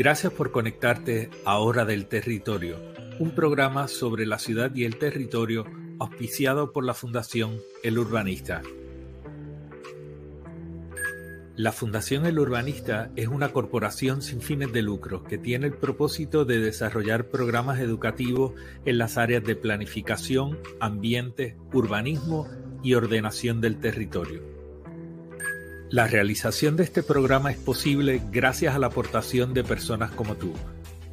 Gracias por conectarte a Hora del Territorio, un programa sobre la ciudad y el territorio auspiciado por la Fundación El Urbanista. La Fundación El Urbanista es una corporación sin fines de lucro que tiene el propósito de desarrollar programas educativos en las áreas de planificación, ambiente, urbanismo y ordenación del territorio. La realización de este programa es posible gracias a la aportación de personas como tú.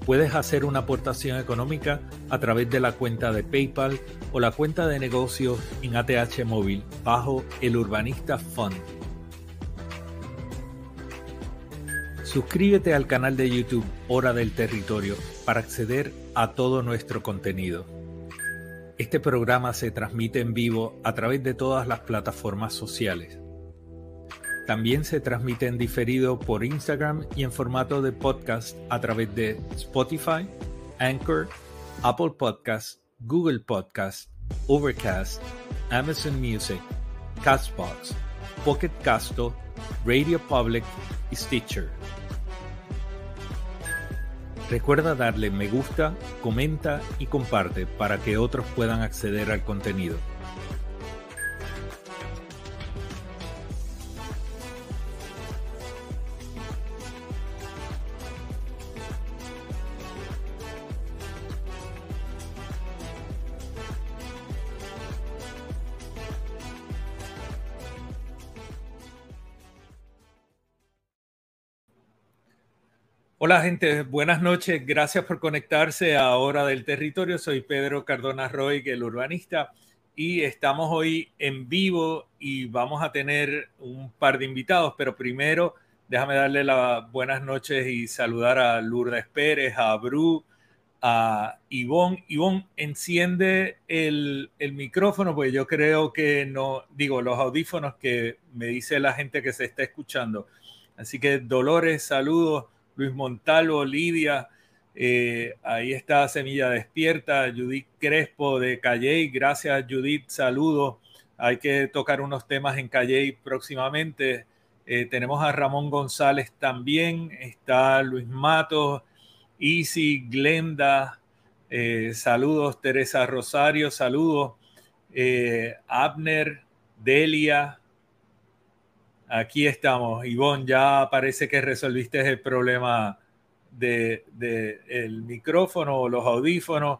Puedes hacer una aportación económica a través de la cuenta de PayPal o la cuenta de negocios en ATH Móvil bajo el Urbanista Fund. Suscríbete al canal de YouTube Hora del Territorio para acceder a todo nuestro contenido. Este programa se transmite en vivo a través de todas las plataformas sociales. También se transmite en diferido por Instagram y en formato de podcast a través de Spotify, Anchor, Apple Podcasts, Google Podcasts, Overcast, Amazon Music, Castbox, Pocket Casto, Radio Public y Stitcher. Recuerda darle me gusta, comenta y comparte para que otros puedan acceder al contenido. Hola gente, buenas noches. Gracias por conectarse a Hora del Territorio. Soy Pedro Cardona Roy, el urbanista, y estamos hoy en vivo y vamos a tener un par de invitados, pero primero déjame darle las buenas noches y saludar a Lourdes Pérez, a Bru, a Ivonne. Ivonne, enciende el, el micrófono, porque yo creo que no, digo, los audífonos que me dice la gente que se está escuchando. Así que Dolores, saludos. Luis Montalvo, Lidia, eh, ahí está Semilla Despierta, Judith Crespo de Calley, gracias Judith, saludos. Hay que tocar unos temas en Calley próximamente. Eh, tenemos a Ramón González también, está Luis Matos, Easy, Glenda, eh, saludos, Teresa Rosario, saludos, Abner, Delia, Aquí estamos. Ivonne, ya parece que resolviste el problema del de, el micrófono los audífonos.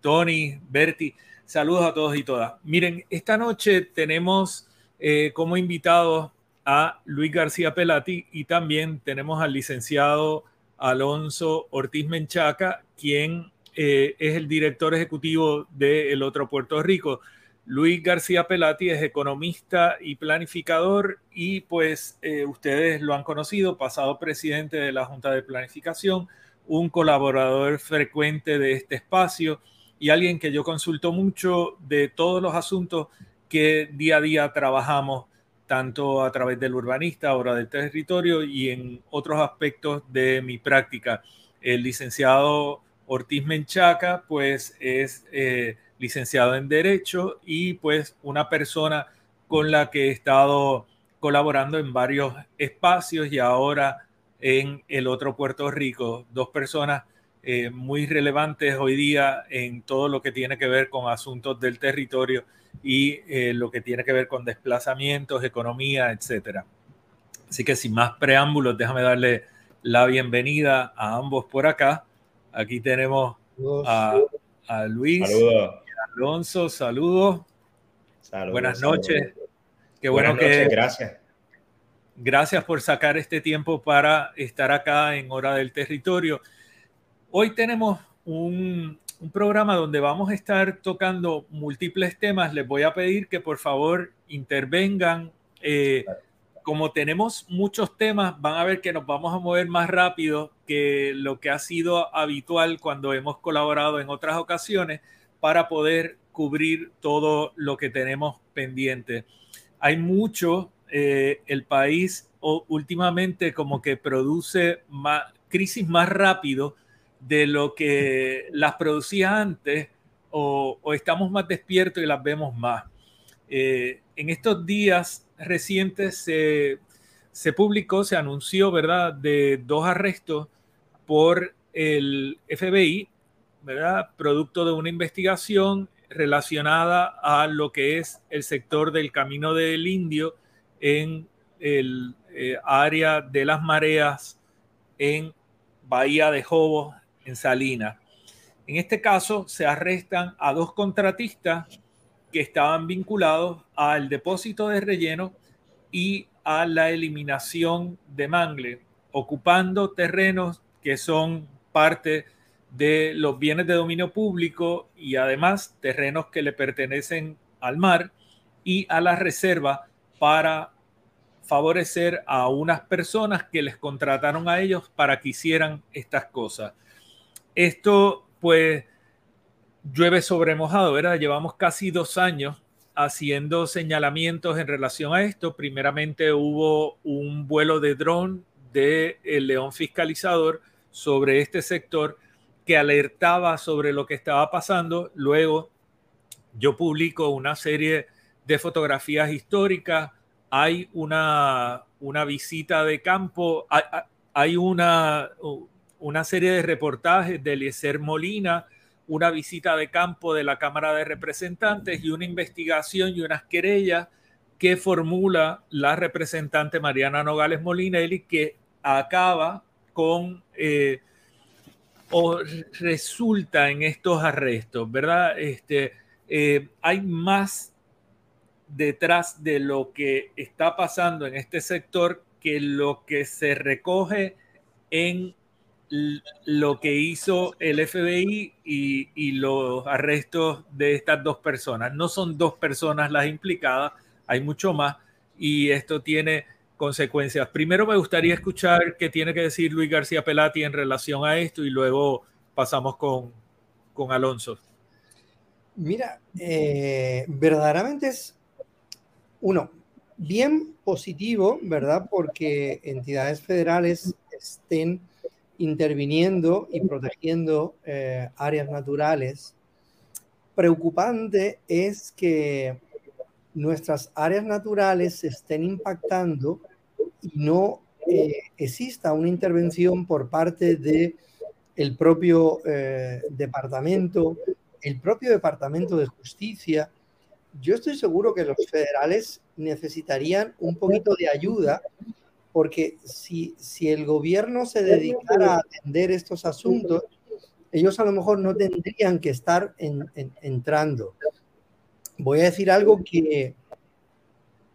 Tony, Berti, saludos a todos y todas. Miren, esta noche tenemos eh, como invitados a Luis García Pelati y también tenemos al licenciado Alonso Ortiz Menchaca, quien eh, es el director ejecutivo de El Otro Puerto Rico. Luis García Pelati es economista y planificador y pues eh, ustedes lo han conocido, pasado presidente de la Junta de Planificación, un colaborador frecuente de este espacio y alguien que yo consulto mucho de todos los asuntos que día a día trabajamos, tanto a través del urbanista, ahora del territorio y en otros aspectos de mi práctica. El licenciado Ortiz Menchaca, pues es... Eh, licenciado en Derecho y pues una persona con la que he estado colaborando en varios espacios y ahora en el otro Puerto Rico. Dos personas eh, muy relevantes hoy día en todo lo que tiene que ver con asuntos del territorio y eh, lo que tiene que ver con desplazamientos, economía, etcétera. Así que sin más preámbulos, déjame darle la bienvenida a ambos por acá. Aquí tenemos a, a Luis. Saludos. Alonso, saludos. Buenas noches. Qué bueno que. Gracias. Gracias por sacar este tiempo para estar acá en Hora del Territorio. Hoy tenemos un, programa donde vamos a estar tocando múltiples temas. Les voy a pedir que por favor intervengan. Eh, como tenemos muchos temas, van a ver que nos vamos a mover más rápido que lo que ha sido habitual cuando hemos colaborado en otras ocasiones para poder cubrir todo lo que tenemos pendiente. Hay mucho, eh, el país últimamente como que produce más, crisis más rápido de lo que las producía antes o, estamos más despiertos y las vemos más. Eh, en estos días recientes se, se publicó, se anunció, ¿verdad?, de dos arrestos por el FBI, Producto de una investigación relacionada a lo que es el sector del Camino del Indio en el eh, área de las mareas en Bahía de Jobos, en Salinas. En este caso se arrestan a dos contratistas que estaban vinculados al depósito de relleno y a la eliminación de mangle, ocupando terrenos que son parte de los bienes de dominio público y además terrenos que le pertenecen al mar y a la reserva para favorecer a unas personas que les contrataron a ellos para que hicieran estas cosas. Esto pues llueve sobre mojado, ¿verdad? Llevamos casi dos años haciendo señalamientos en relación a esto. Primeramente hubo un vuelo de dron de el León Fiscalizador sobre este sector que alertaba sobre lo que estaba pasando. Luego yo publico una serie de fotografías históricas. Hay una, una visita de campo, hay, una, una serie de reportajes de Eliezer Molina, una visita de campo de la Cámara de Representantes y una investigación y unas querellas que formula la representante Mariana Nogales Molinelli que acaba con eh, o resulta en estos arrestos, ¿verdad? Este, eh, hay más detrás de lo que está pasando en este sector que lo que se recoge en lo que hizo el FBI y, y, los arrestos de estas dos personas. No son dos personas las implicadas, hay mucho más y esto tiene consecuencias. Primero me gustaría escuchar qué tiene que decir Luis García Pelati en relación a esto y luego pasamos con, con Alonso. Mira, eh, verdaderamente es uno, bien positivo, ¿verdad? Porque entidades federales estén interviniendo y protegiendo eh, áreas naturales. Preocupante es que nuestras áreas naturales se estén impactando y no eh, exista una intervención por parte de el propio eh, departamento, el propio departamento de justicia. Yo estoy seguro que los federales necesitarían un poquito de ayuda porque si, si el gobierno se dedicara a atender estos asuntos, ellos a lo mejor no tendrían que estar entrando voy a decir algo que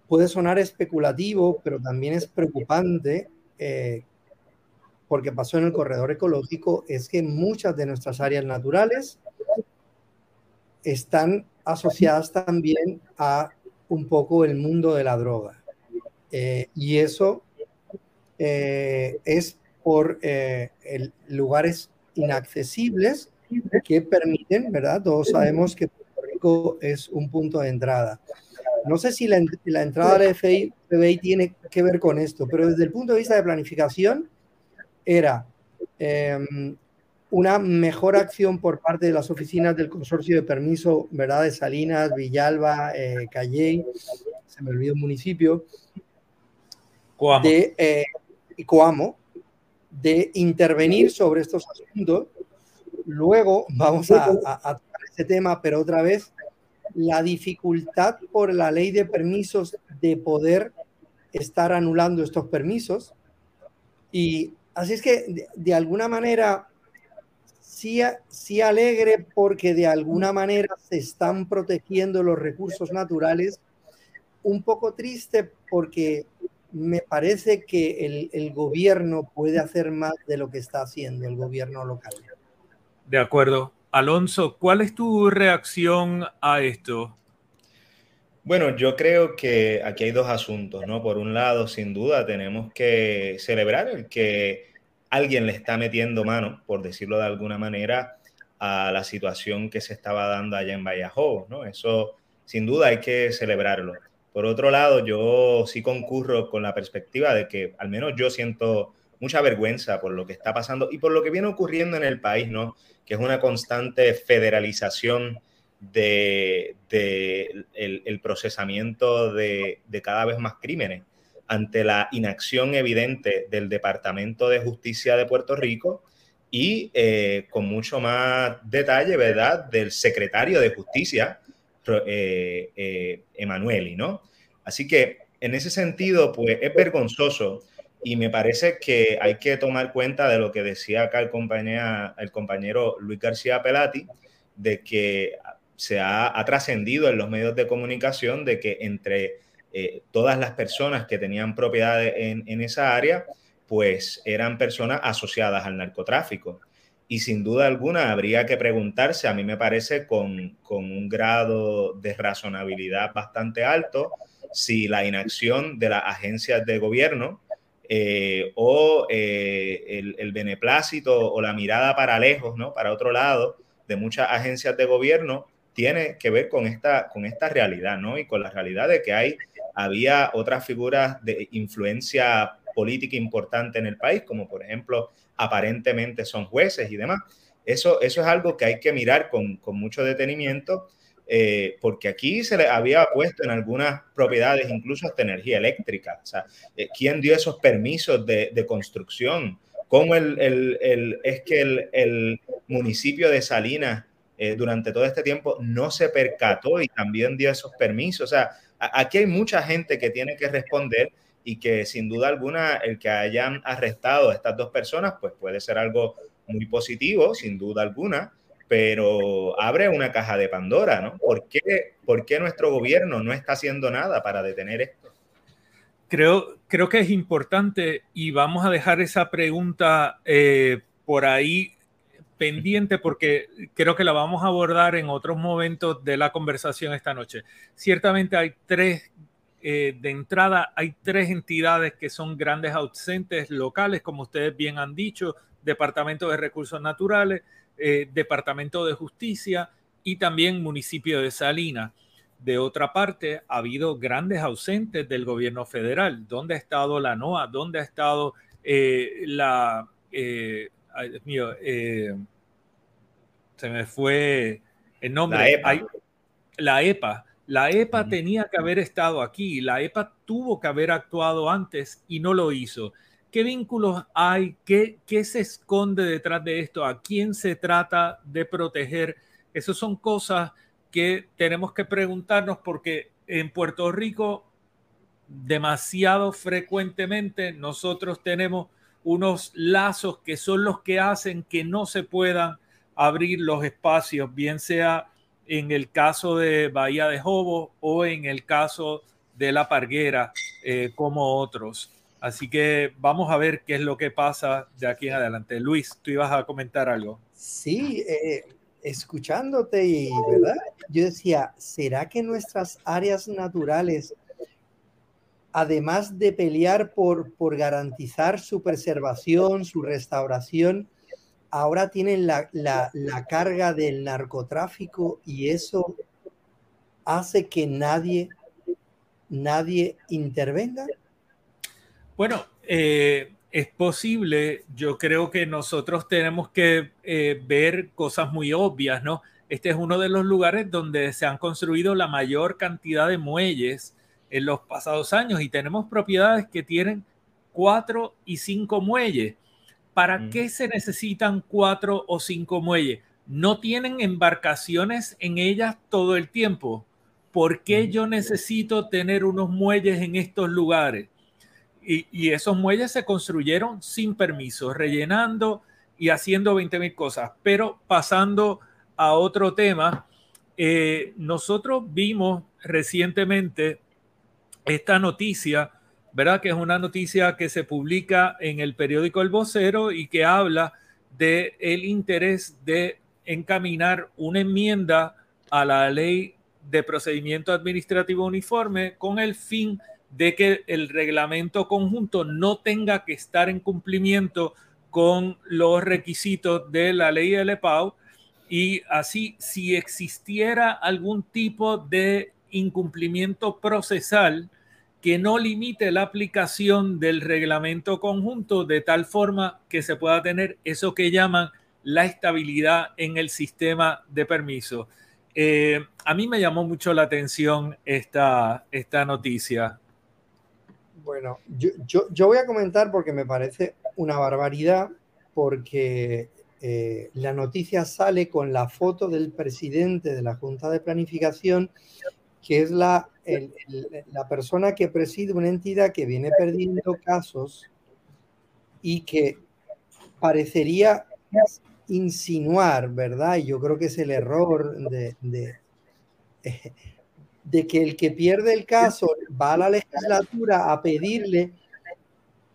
puede sonar especulativo, pero también es preocupante eh, porque pasó en el corredor ecológico, es que muchas de nuestras áreas naturales están asociadas también a un poco el mundo de la droga. Eh, y eso eh, es por lugares inaccesibles que permiten, ¿verdad? Todos sabemos que es un punto de entrada. No sé si la, entrada del FBI, tiene que ver con esto, pero desde el punto de vista de planificación era em, una mejor acción por parte de las oficinas del consorcio de permiso, ¿verdad? De Salinas, Villalba, eh, Calley, se me olvidó el municipio, Coamo. de eh, Coamo, de intervenir sobre estos asuntos. Luego vamos a, a este tema, pero otra vez la dificultad por la ley de permisos de poder estar anulando estos permisos. Y así es que de, alguna manera sí, sí alegre porque de alguna manera se están protegiendo los recursos naturales. Un poco triste porque me parece que el, el gobierno puede hacer más de lo que está haciendo el gobierno local. De acuerdo. Alonso, ¿cuál es tu reacción a esto? Bueno, yo creo que aquí hay dos asuntos, ¿no? Por un lado, sin duda, tenemos que celebrar el que alguien le está metiendo mano, por decirlo de alguna manera, a la situación que se estaba dando allá en Vallejo, ¿no? Eso, sin duda, hay que celebrarlo. Por otro lado, yo sí concurro con la perspectiva de que al menos yo siento mucha vergüenza por lo que está pasando y por lo que viene ocurriendo en el país, ¿no? Que es una constante federalización de, el, procesamiento de, cada vez más crímenes ante la inacción evidente del Departamento de Justicia de Puerto Rico y eh, con mucho más detalle, ¿verdad?, del secretario de Justicia, eh, eh, ¿no? Así que en ese sentido, pues es vergonzoso y me parece que hay que tomar cuenta de lo que decía acá el compañero, el compañero Luis García Pelati, de que se ha, trascendido en los medios de comunicación de que entre eh, todas las personas que tenían propiedades en, en, esa área, pues eran personas asociadas al narcotráfico. Y sin duda alguna habría que preguntarse, a mí me parece con, con un grado de razonabilidad bastante alto, si la inacción de las agencias de gobierno eh, o eh, el, beneplácito o la mirada para lejos, ¿no? para otro lado, de muchas agencias de gobierno, tiene que ver con esta, con esta realidad, ¿no? Y con la realidad de que hay, había otras figuras de influencia política importante en el país, como por ejemplo, aparentemente son jueces y demás. Eso, eso es algo que hay que mirar con, con mucho detenimiento eh, porque aquí se le había puesto en algunas propiedades incluso hasta energía eléctrica. O sea, eh, ¿quién dio esos permisos de, de construcción? ¿Cómo el, el, el, es que el, municipio de Salinas eh, durante todo este tiempo no se percató y también dio esos permisos? O sea, aquí hay mucha gente que tiene que responder y que sin duda alguna el que hayan arrestado a estas dos personas, pues puede ser algo muy positivo, sin duda alguna, pero abre una caja de Pandora, ¿no? ¿Por qué, ¿Por qué nuestro gobierno no está haciendo nada para detener esto? Creo, creo que es importante y vamos a dejar esa pregunta eh, por ahí pendiente porque creo que la vamos a abordar en otros momentos de la conversación esta noche. Ciertamente hay tres, eh, de entrada, hay tres entidades que son grandes ausentes locales, como ustedes bien han dicho, Departamento de Recursos Naturales, eh, Departamento de Justicia y también municipio de Salinas. De otra parte, ha habido grandes ausentes del gobierno federal. ¿Dónde ha estado la NOAA? ¿Dónde ha estado eh, la... Eh, mío, se me fue el nombre. La EPA. la EPA. La EPA tenía que haber estado aquí. La EPA tuvo que haber actuado antes y no lo hizo. ¿Qué vínculos hay? ¿Qué, ¿Qué se esconde detrás de esto? ¿A quién se trata de proteger? Esas son cosas que tenemos que preguntarnos porque en Puerto Rico demasiado frecuentemente nosotros tenemos unos lazos que son los que hacen que no se puedan abrir los espacios, bien sea en el caso de Bahía de Jobo o en el caso de La Parguera, eh, como otros. Así que vamos a ver qué es lo que pasa de aquí en adelante. Luis, tú ibas a comentar algo. Sí, eh, escuchándote y, ¿verdad? Yo decía, ¿será que nuestras áreas naturales, además de pelear por, por garantizar su preservación, su restauración, ahora tienen la, la, la carga del narcotráfico y eso hace que nadie, nadie intervenga? Bueno, eh, es posible. Yo creo que nosotros tenemos que eh, ver cosas muy obvias, ¿no? Este es uno de los lugares donde se han construido la mayor cantidad de muelles en los pasados años y tenemos propiedades que tienen cuatro y cinco muelles. ¿Para mm. qué se necesitan cuatro o cinco muelles? No tienen embarcaciones en ellas todo el tiempo. ¿Por qué mm. yo necesito tener unos muelles en estos lugares? Y, esos muelles se construyeron sin permiso, rellenando y haciendo 20 mil cosas. Pero pasando a otro tema, eh, nosotros vimos recientemente esta noticia, ¿verdad? Que es una noticia que se publica en el periódico El Vocero y que habla de el interés de encaminar una enmienda a la ley de procedimiento administrativo uniforme con el fin de que el reglamento conjunto no tenga que estar en cumplimiento con los requisitos de la ley del EPAU y así si existiera algún tipo de incumplimiento procesal que no limite la aplicación del reglamento conjunto de tal forma que se pueda tener eso que llaman la estabilidad en el sistema de permiso. Eh, a mí me llamó mucho la atención esta, esta noticia. Bueno, yo, yo, voy a comentar porque me parece una barbaridad, porque eh, la noticia sale con la foto del presidente de la Junta de Planificación, que es la, la persona que preside una entidad que viene perdiendo casos y que parecería insinuar, ¿verdad? Y yo creo que es el error de, de que el que pierde el caso va a la legislatura a pedirle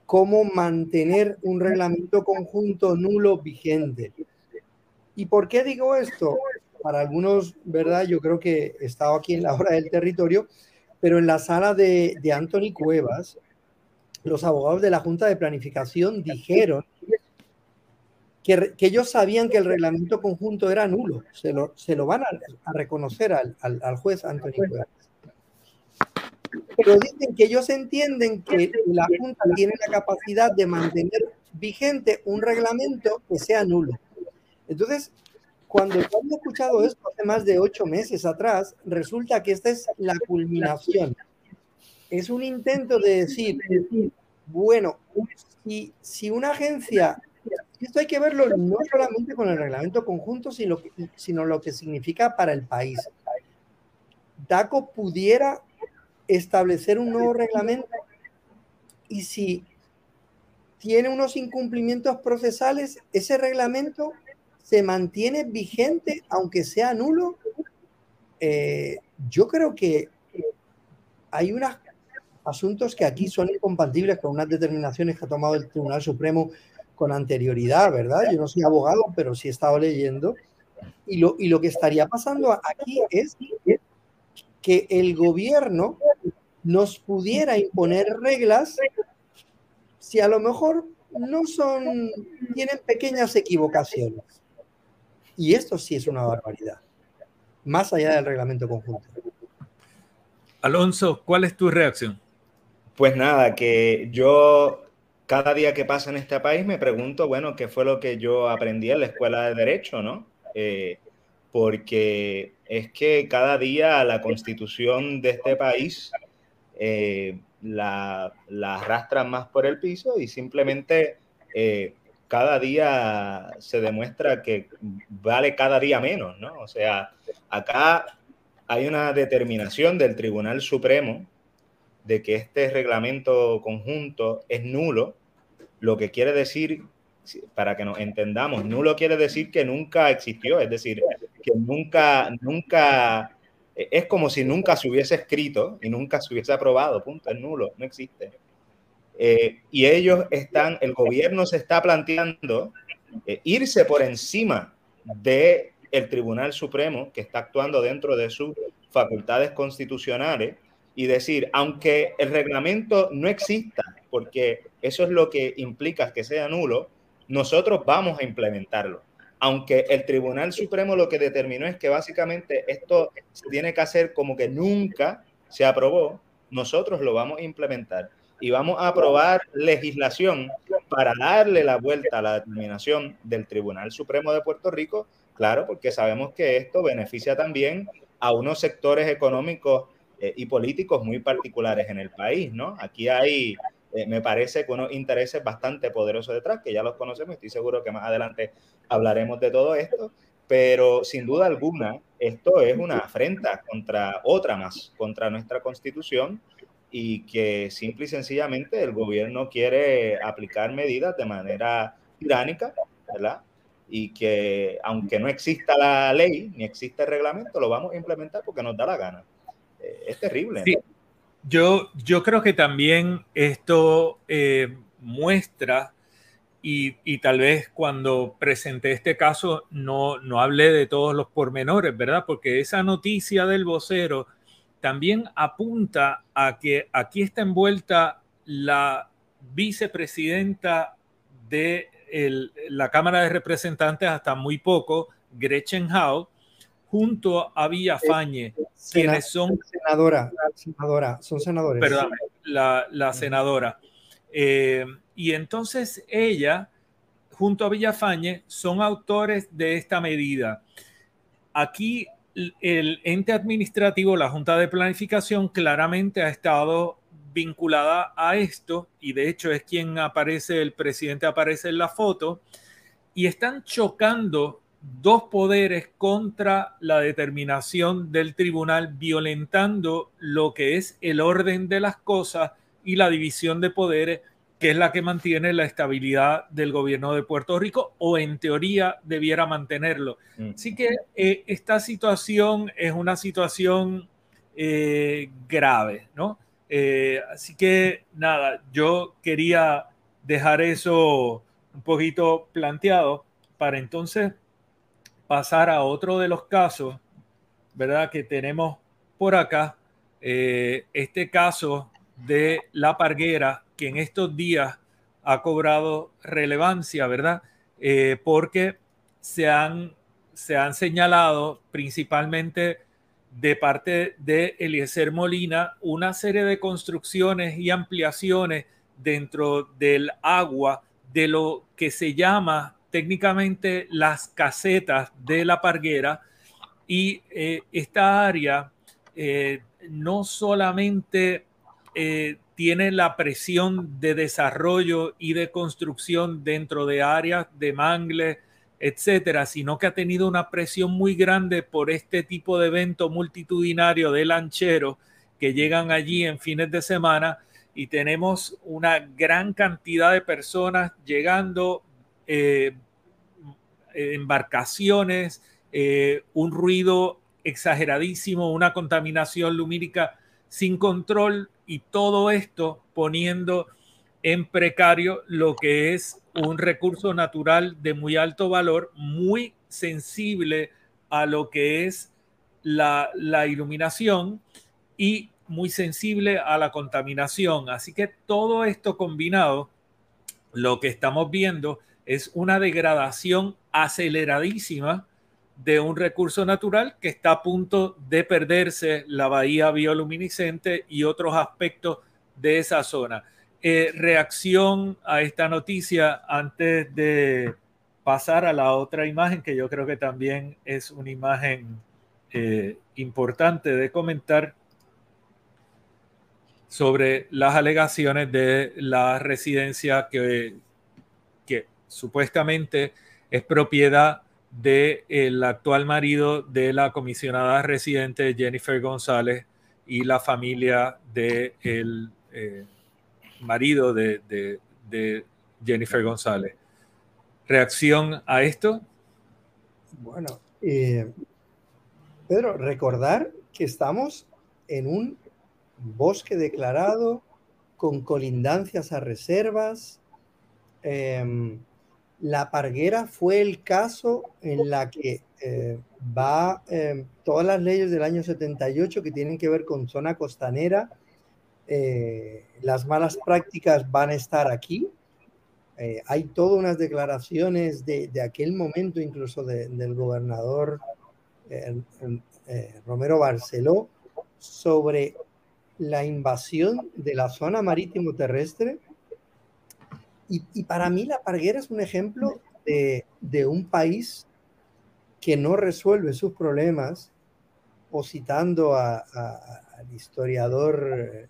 cómo mantener un reglamento conjunto nulo vigente. ¿Y por qué digo esto? Para algunos, ¿verdad? Yo creo que he estado aquí en la hora del territorio, pero en la sala de, de Anthony Cuevas, los abogados de la Junta de Planificación dijeron que, que, ellos sabían que el reglamento conjunto era nulo. Se lo, se lo van a, a reconocer al, al, al, juez Cuevas pero dicen que ellos entienden que la Junta tiene la capacidad de mantener vigente un reglamento que sea nulo. Entonces, cuando yo había escuchado esto hace más de ocho meses atrás, resulta que esta es la culminación. Es un intento de decir, bueno, si, si una agencia, esto hay que verlo no solamente con el reglamento conjunto, sino, sino lo que significa para el país. DACO pudiera establecer un nuevo reglamento y si tiene unos incumplimientos procesales, ese reglamento se mantiene vigente aunque sea nulo. Eh, yo creo que hay unos asuntos que aquí son incompatibles con unas determinaciones que ha tomado el Tribunal Supremo con anterioridad, ¿verdad? Yo no soy abogado, pero sí he estado leyendo. Y lo, y lo que estaría pasando aquí es que el gobierno nos pudiera imponer reglas si a lo mejor no son, tienen pequeñas equivocaciones. Y esto sí es una barbaridad, más allá del reglamento conjunto. Alonso, ¿cuál es tu reacción? Pues nada, que yo cada día que pasa en este país me pregunto, bueno, ¿qué fue lo que yo aprendí en la escuela de derecho, no? Eh, porque es que cada día la constitución de este país eh, la, la, más por el piso y simplemente eh, cada día se demuestra que vale cada día menos, ¿no? O sea, acá hay una determinación del Tribunal Supremo de que este reglamento conjunto es nulo, lo que quiere decir, para que nos entendamos, nulo quiere decir que nunca existió, es decir, que nunca, nunca es como si nunca se hubiese escrito y nunca se hubiese aprobado, punto, es nulo, no existe. Eh, y ellos están, el gobierno se está planteando eh, irse por encima del el Tribunal Supremo, que está actuando dentro de sus facultades constitucionales, y decir, aunque el reglamento no exista, porque eso es lo que implica que sea nulo, nosotros vamos a implementarlo. Aunque el Tribunal Supremo lo que determinó es que básicamente esto se tiene que hacer como que nunca se aprobó, nosotros lo vamos a implementar y vamos a aprobar legislación para darle la vuelta a la determinación del Tribunal Supremo de Puerto Rico, claro, porque sabemos que esto beneficia también a unos sectores económicos eh, y políticos muy particulares en el país, ¿no? Aquí hay eh, me parece que unos intereses bastante poderosos detrás, que ya los conocemos, estoy seguro que más adelante hablaremos de todo esto, pero sin duda alguna, esto es una afrenta contra otra más, contra nuestra constitución y que simple y sencillamente el gobierno quiere aplicar medidas de manera tiránica, ¿verdad? Y que aunque no exista la ley ni existe el reglamento, lo vamos a implementar porque nos da la gana. Es terrible. Sí. Yo, yo creo que también esto eh, muestra, y, y, tal vez cuando presenté este caso no, no hablé de todos los pormenores, ¿verdad? Porque esa noticia del vocero también apunta a que aquí está envuelta la vicepresidenta de el, la Cámara de Representantes hasta muy poco, Gretchen Howe, junto a Villafañe, quienes son... Senadora, senadora, son senadores. Perdón, la, la senadora. Eh, y entonces ella, junto a Villafañe, son autores de esta medida. Aquí el ente administrativo, la Junta de Planificación, claramente ha estado vinculada a esto y de hecho es quien aparece, el presidente aparece en la foto y están chocando dos poderes contra la determinación del tribunal, violentando lo que es el orden de las cosas y la división de poderes, que es la que mantiene la estabilidad del gobierno de Puerto Rico o en teoría debiera mantenerlo. Mm. Así que eh, esta situación es una situación eh, grave, ¿no? Eh, así que nada, yo quería dejar eso un poquito planteado para entonces pasar a otro de los casos, ¿verdad? Que tenemos por acá, eh, este caso de la parguera, que en estos días ha cobrado relevancia, ¿verdad? Eh, porque se han, se han señalado principalmente de parte de Eliezer Molina una serie de construcciones y ampliaciones dentro del agua de lo que se llama técnicamente las casetas de la parguera y eh, esta área eh, no solamente eh, tiene la presión de desarrollo y de construcción dentro de áreas de mangle, etcétera, sino que ha tenido una presión muy grande por este tipo de evento multitudinario de lancheros que llegan allí en fines de semana y tenemos una gran cantidad de personas llegando embarcaciones, eh, un ruido exageradísimo, una contaminación lumínica sin control y todo esto poniendo en precario lo que es un recurso natural de muy alto valor, muy sensible a lo que es la iluminación y muy sensible a la contaminación. Así que todo esto combinado, lo que estamos viendo es una degradación aceleradísima de un recurso natural que está a punto de perderse la bahía bioluminiscente y otros aspectos de esa zona. Eh, reacción a esta noticia antes de pasar a la otra imagen, que yo creo que también es una imagen eh, importante de comentar sobre las alegaciones de la residencia que, que supuestamente es propiedad del actual marido de la comisionada residente Jennifer González y la familia del de eh, marido de, Jennifer González. ¿Reacción a esto? Bueno, eh, Pedro, recordar que estamos en un bosque declarado con colindancias a reservas. Em, la Parguera fue el caso en la que eh, va eh, todas las leyes del año 78 que tienen que ver con zona costanera. Eh, las malas prácticas van a estar aquí. hay todas unas declaraciones de, aquel momento, incluso del gobernador Romero Barceló, sobre la invasión de la zona marítimo terrestre y, para mí la Parguera es un ejemplo de, un país que no resuelve sus problemas, o citando al historiador eh,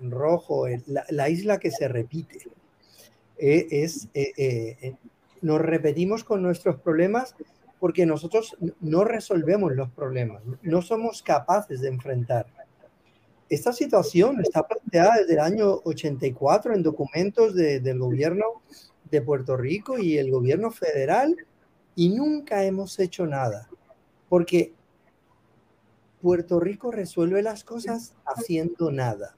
rojo, la, isla que se repite. E, es, eh, eh, nos repetimos con nuestros problemas porque nosotros no resolvemos los problemas, no somos capaces de enfrentar esta situación está planteada desde el año 84 en documentos del gobierno de Puerto Rico y el gobierno federal y nunca hemos hecho nada, porque Puerto Rico resuelve las cosas haciendo nada.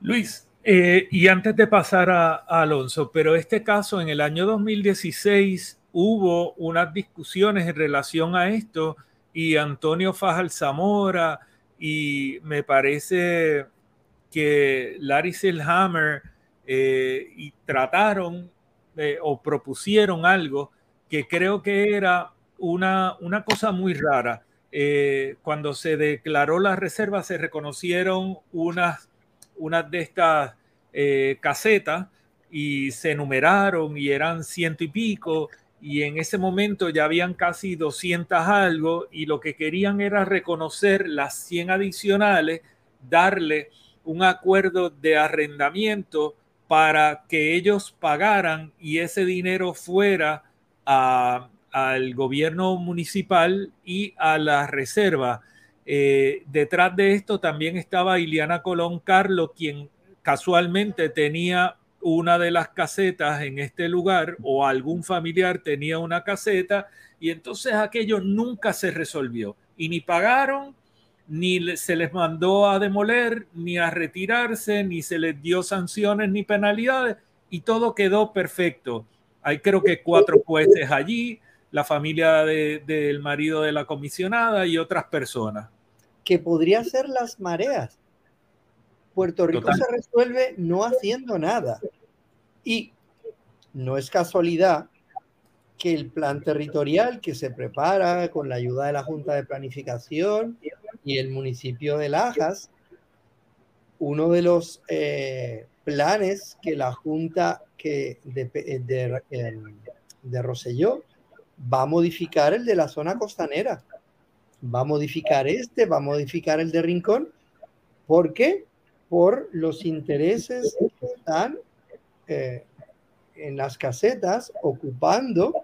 Luis, eh, y antes de pasar a, a, Alonso, pero este caso en el año 2016 hubo unas discusiones en relación a esto y Antonio Fajal Zamora, y me parece que Larry Silhammer eh, y trataron eh, o propusieron algo que creo que era una, una cosa muy rara. Eh, cuando se declaró la reserva se reconocieron unas, unas de estas casetas y se numeraron y eran ciento y pico y en ese momento ya habían casi 200 algo y lo que querían era reconocer las 100 adicionales, darle un acuerdo de arrendamiento para que ellos pagaran y ese dinero fuera al gobierno municipal y a la reserva. Eh, detrás de esto también estaba Iliana Colón Carlo, quien casualmente tenía una de las casetas en este lugar o algún familiar tenía una caseta y entonces aquello nunca se resolvió y ni pagaron, ni se les mandó a demoler, ni a retirarse, ni se les dio sanciones ni penalidades y todo quedó perfecto. Hay creo que cuatro jueces allí, la familia del marido de la comisionada y otras personas. Que podría ser las mareas. Puerto Rico se resuelve no haciendo nada. Y no es casualidad que el plan territorial que se prepara con la ayuda de la Junta de Planificación y el municipio de Lajas, uno de los eh, planes que la Junta que de, de, em, de Roselló va a modificar el de la zona costanera. Va a modificar este, va a modificar el de Rincón. ¿Por qué? Por los intereses que están eh, en las casetas ocupando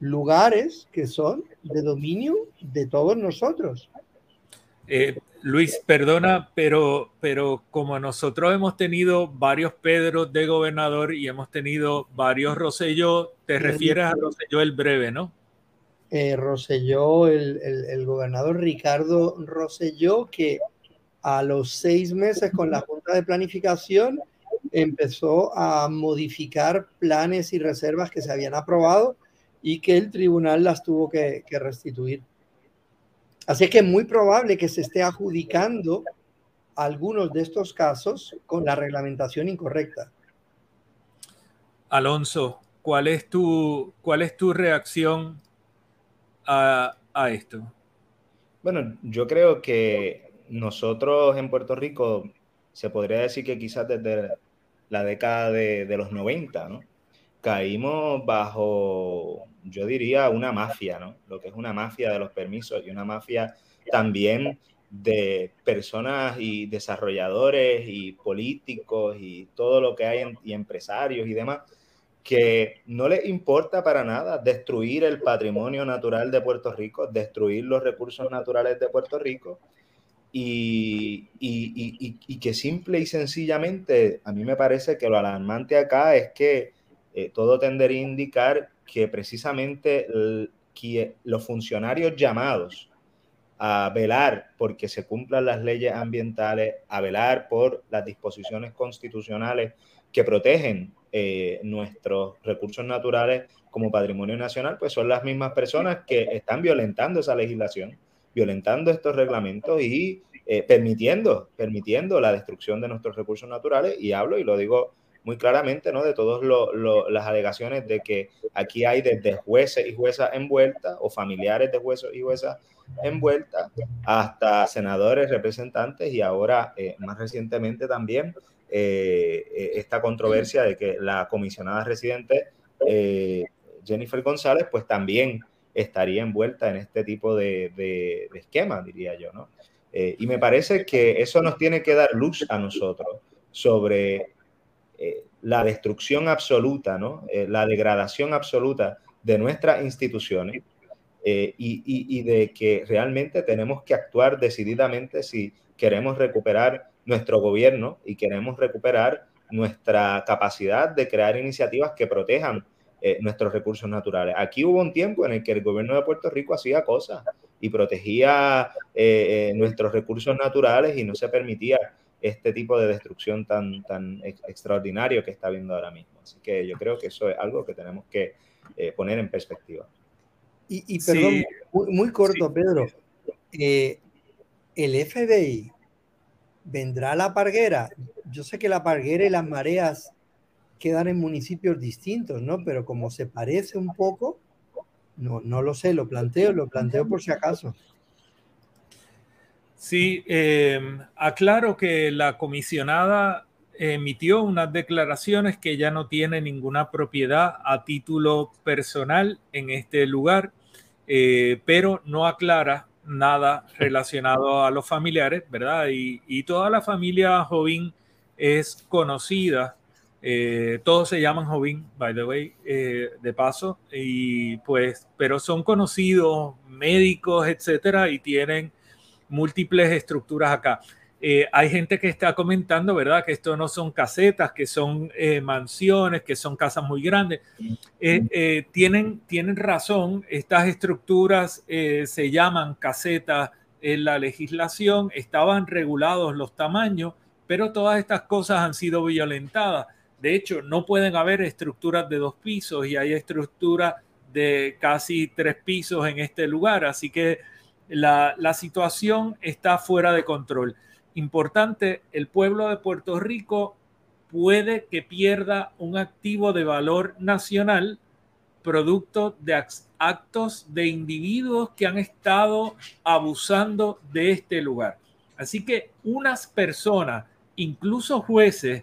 lugares que son de dominio de todos nosotros. Eh, Luis, perdona, pero, pero como nosotros hemos tenido varios Pedros de gobernador y hemos tenido varios Roselló, te refieres a Roselló el breve, ¿no? Eh, Roselló, el, el, gobernador Ricardo Roselló, que a los seis meses con la Junta de Planificación empezó a modificar planes y reservas que se habían aprobado y que el tribunal las tuvo que, restituir. Así que es muy probable que se esté adjudicando algunos de estos casos con la reglamentación incorrecta. Alonso, ¿cuál es tu, cuál es tu reacción a, a esto? Bueno, yo creo que nosotros en Puerto Rico, se podría decir que quizás desde la década de, los 90, ¿no? Caímos bajo, yo diría, una mafia, ¿no? Lo que es una mafia de los permisos y una mafia también de personas y desarrolladores y políticos y todo lo que hay y empresarios y demás que no les importa para nada destruir el patrimonio natural de Puerto Rico, destruir los recursos naturales de Puerto Rico y, y, que simple y sencillamente, a mí me parece que lo alarmante acá es que eh, todo tendería a indicar que precisamente los funcionarios llamados a velar porque se cumplan las leyes ambientales, a velar por las disposiciones constitucionales que protegen eh, nuestros recursos naturales como patrimonio nacional, pues son las mismas personas que están violentando esa legislación, violentando estos reglamentos y eh, permitiendo, permitiendo la destrucción de nuestros recursos naturales. Y hablo, y lo digo muy claramente, ¿no? De todas las alegaciones de que aquí hay desde jueces y juezas envueltas o familiares de jueces y juezas envueltas hasta senadores, representantes y ahora eh, más recientemente también eh, esta controversia de que la comisionada residente Jennifer González pues también estaría envuelta en este tipo de, de, de esquema, diría yo, ¿no? Eh, y me parece que eso nos tiene que dar luz a nosotros sobre eh, la destrucción absoluta, ¿no? Eh, la degradación absoluta de nuestras instituciones y, y, de que realmente tenemos que actuar decididamente si queremos recuperar nuestro gobierno y queremos recuperar nuestra capacidad de crear iniciativas que protejan nuestros recursos naturales. Aquí hubo un tiempo en el que el gobierno de Puerto Rico hacía cosas y protegía eh, eh, nuestros recursos naturales y no se permitía este tipo de destrucción tan, tan extraordinario que está habiendo ahora mismo. Así que yo creo que eso es algo que tenemos que eh, poner en perspectiva. Y, perdón, muy, corto, Pedro. el FBI vendrá a la parguera. Yo sé que la parguera y las mareas quedan en municipios distintos, ¿no? Pero como se parece un poco, no, no lo sé, lo planteo, lo planteo por si acaso. Sí, em, aclaro que la comisionada emitió unas declaraciones que ya no tiene ninguna propiedad a título personal en este lugar, eh, pero no aclara nada relacionado a los familiares, ¿verdad? Y, y toda la familia Jovín es conocida Eh, todos se llaman Jovín, by the way, eh, de paso, y pues, pero son conocidos médicos, etcétera, y tienen múltiples estructuras acá. Eh, hay gente que está comentando, ¿verdad? Que esto no son casetas, que son mansiones, que son casas muy grandes. tienen, tienen razón, estas estructuras se llaman casetas en la legislación, estaban regulados los tamaños, pero todas estas cosas han sido violentadas. De hecho, no pueden haber estructuras de dos pisos y hay estructuras de casi tres pisos en este lugar. Así que la, situación está fuera de control. Importante, el pueblo de Puerto Rico puede que pierda un activo de valor nacional producto de actos de individuos que han estado abusando de este lugar. Así que unas personas, incluso jueces,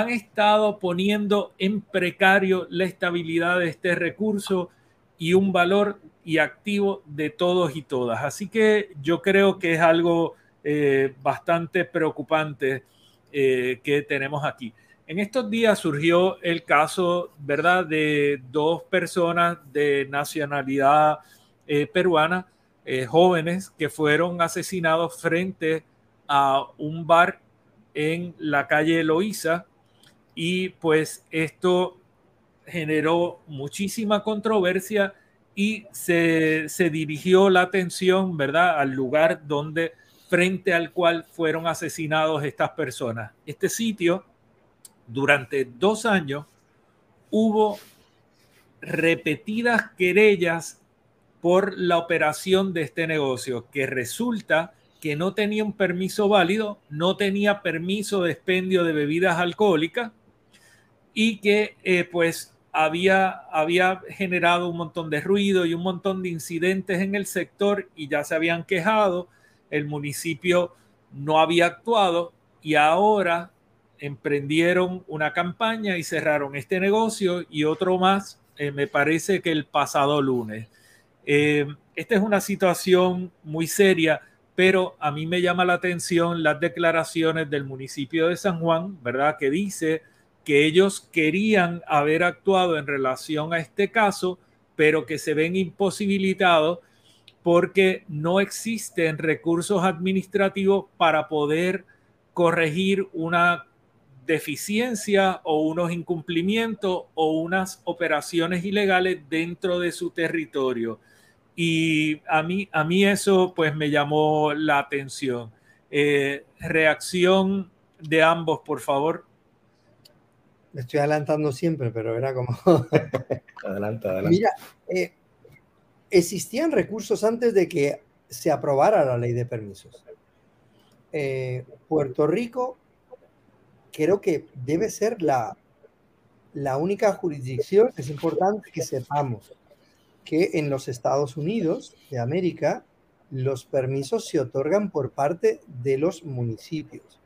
han estado poniendo en precario la estabilidad de este recurso y un valor y activo de todos y todas. Así que yo creo que es algo eh, bastante preocupante eh, que tenemos aquí. En estos días surgió el caso, ¿verdad?, de dos personas de nacionalidad eh, peruana, jóvenes, que fueron asesinados frente a un bar en la calle Loíza, y pues esto generó muchísima controversia y se, dirigió la atención, ¿verdad?, al lugar donde, frente al cual fueron asesinados estas personas. Este sitio, durante dos años, hubo repetidas querellas por la operación de este negocio, que resulta que no tenía un permiso válido, no tenía permiso de expendio de bebidas alcohólicas y que eh, pues había, había generado un montón de ruido y un montón de incidentes en el sector y ya se habían quejado, el municipio no había actuado y ahora emprendieron una campaña y cerraron este negocio y otro más, eh, me parece que el pasado lunes. Eh, esta es una situación muy seria, pero a mí me llama la atención las declaraciones del municipio de San Juan, ¿verdad? Que dice que ellos querían haber actuado en relación a este caso, pero que se ven imposibilitados porque no existen recursos administrativos para poder corregir una deficiencia o unos incumplimientos o unas operaciones ilegales dentro de su territorio. Y a mí, a mí eso pues me llamó la atención. Eh, reacción de ambos, por favor estoy adelantando siempre, pero era como... adelanta, adelanta. Mira, eh, existían recursos antes de que se aprobara la ley de permisos. Eh, Puerto Rico creo que debe ser la, la única jurisdicción, es importante que sepamos que en los Estados Unidos de América los permisos se otorgan por parte de los municipios.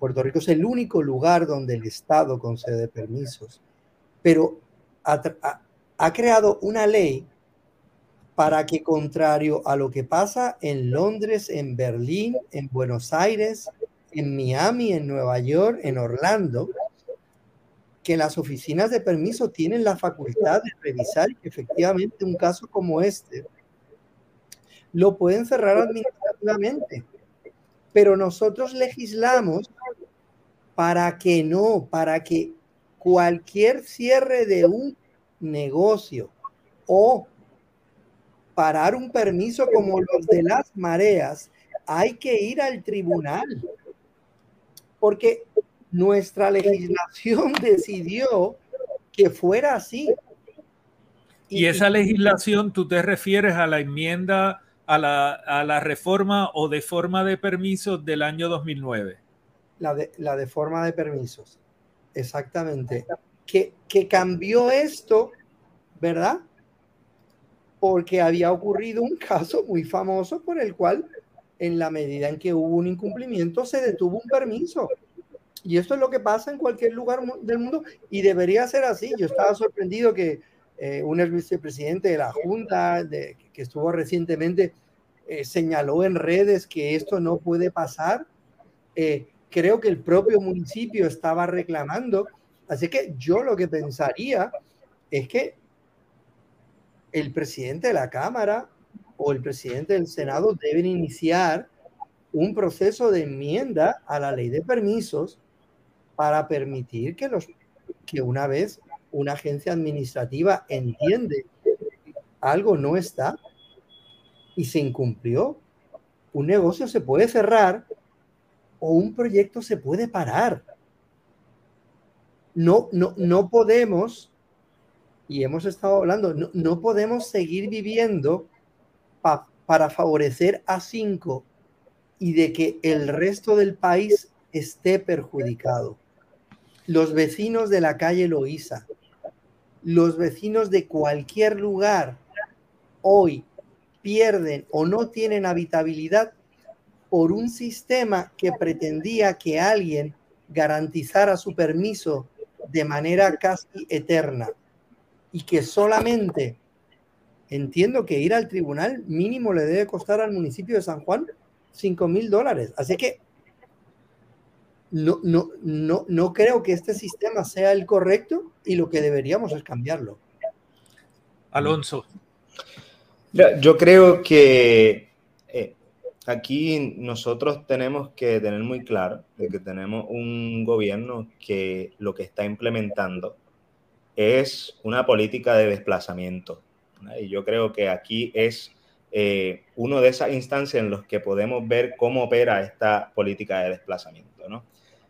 Puerto Rico es el único lugar donde el Estado concede permisos, pero ha, creado una ley para que, contrario a lo que pasa en Londres, en Berlín, en Buenos Aires, en Miami, en Nueva York, en Orlando, que las oficinas de permiso tienen la facultad de revisar que efectivamente un caso como este lo pueden cerrar administrativamente. Pero nosotros legislamos para que no, para que cualquier cierre de un negocio o parar un permiso como los de las mareas, hay que ir al tribunal. Porque nuestra legislación decidió que fuera así. Y, esa legislación, tú te refieres a la enmienda, a la, a la reforma o de forma de permisos del año 2009 la de, la de forma de permisos. Exactamente. Que, que cambió esto, ¿verdad? Porque había ocurrido un caso muy famoso por el cual, en la medida en que hubo un incumplimiento, se detuvo un permiso. Y esto es lo que pasa en cualquier lugar del mundo y debería ser así. Yo estaba sorprendido que eh, un ex vicepresidente de la Junta, de, que estuvo recientemente, eh, señaló en redes que esto no puede pasar. Eh, creo que el propio municipio estaba reclamando Así que yo lo que pensaría es que el presidente de la Cámara o el presidente del Senado deben iniciar un proceso de enmienda a la ley de permisos para permitir que, los, que una vez una agencia administrativa entiende algo no está y se incumplió, un negocio se puede cerrar o un proyecto se puede parar. No, no, no podemos, y hemos estado hablando, no, no podemos seguir viviendo para favorecer a cinco y de que el resto del país esté perjudicado. Los vecinos de la calle Loíza, los vecinos de cualquier lugar hoy pierden o no tienen habitabilidad por un sistema que pretendía que alguien garantizara su permiso de manera casi eterna y que solamente entiendo que ir al tribunal mínimo le debe costar al municipio de San Juan 5 mil dólares. Así que no, no, no, no creo que este sistema sea el correcto y lo que deberíamos es cambiarlo. Alonso. Yo creo que eh, aquí nosotros tenemos que tener muy claro de que tenemos un gobierno que lo que está implementando es una política de desplazamiento. Y yo creo que aquí es eh, uno de esas instancias en las que podemos ver cómo opera esta política de desplazamiento. ¿no?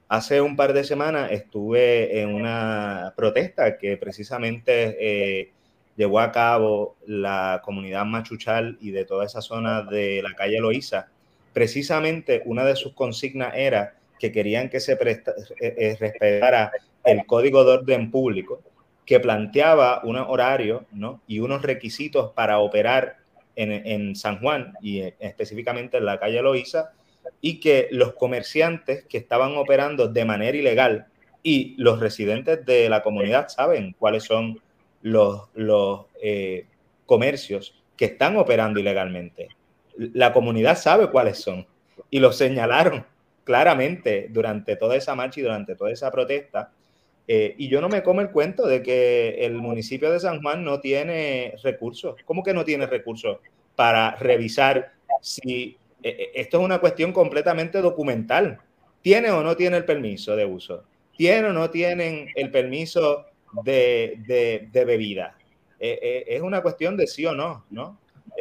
Hace un par de semanas estuve en una protesta que precisamente eh, llevó a cabo la comunidad machuchal y de toda esa zona de la calle Loíza. Precisamente una de sus consignas era que querían que se eh, respetara el código de orden público, que planteaba unos horarios ¿no? y unos requisitos para operar en, San Juan y eh, específicamente en la calle Loíza, y que los comerciantes que estaban operando de manera ilegal y los residentes de la comunidad saben cuáles son los, los eh, comercios que están operando ilegalmente. La comunidad sabe cuáles son y los señalaron claramente durante toda esa marcha y durante toda esa protesta. Eh, y yo no me como el cuento de que el municipio de San Juan no tiene recursos. ¿Cómo que no tiene recursos para revisar si eh, esto es una cuestión completamente documental? ¿Tiene o no tiene el permiso de uso? ¿Tiene o no tienen el permiso de, bebida? es una cuestión de sí o no, ¿no?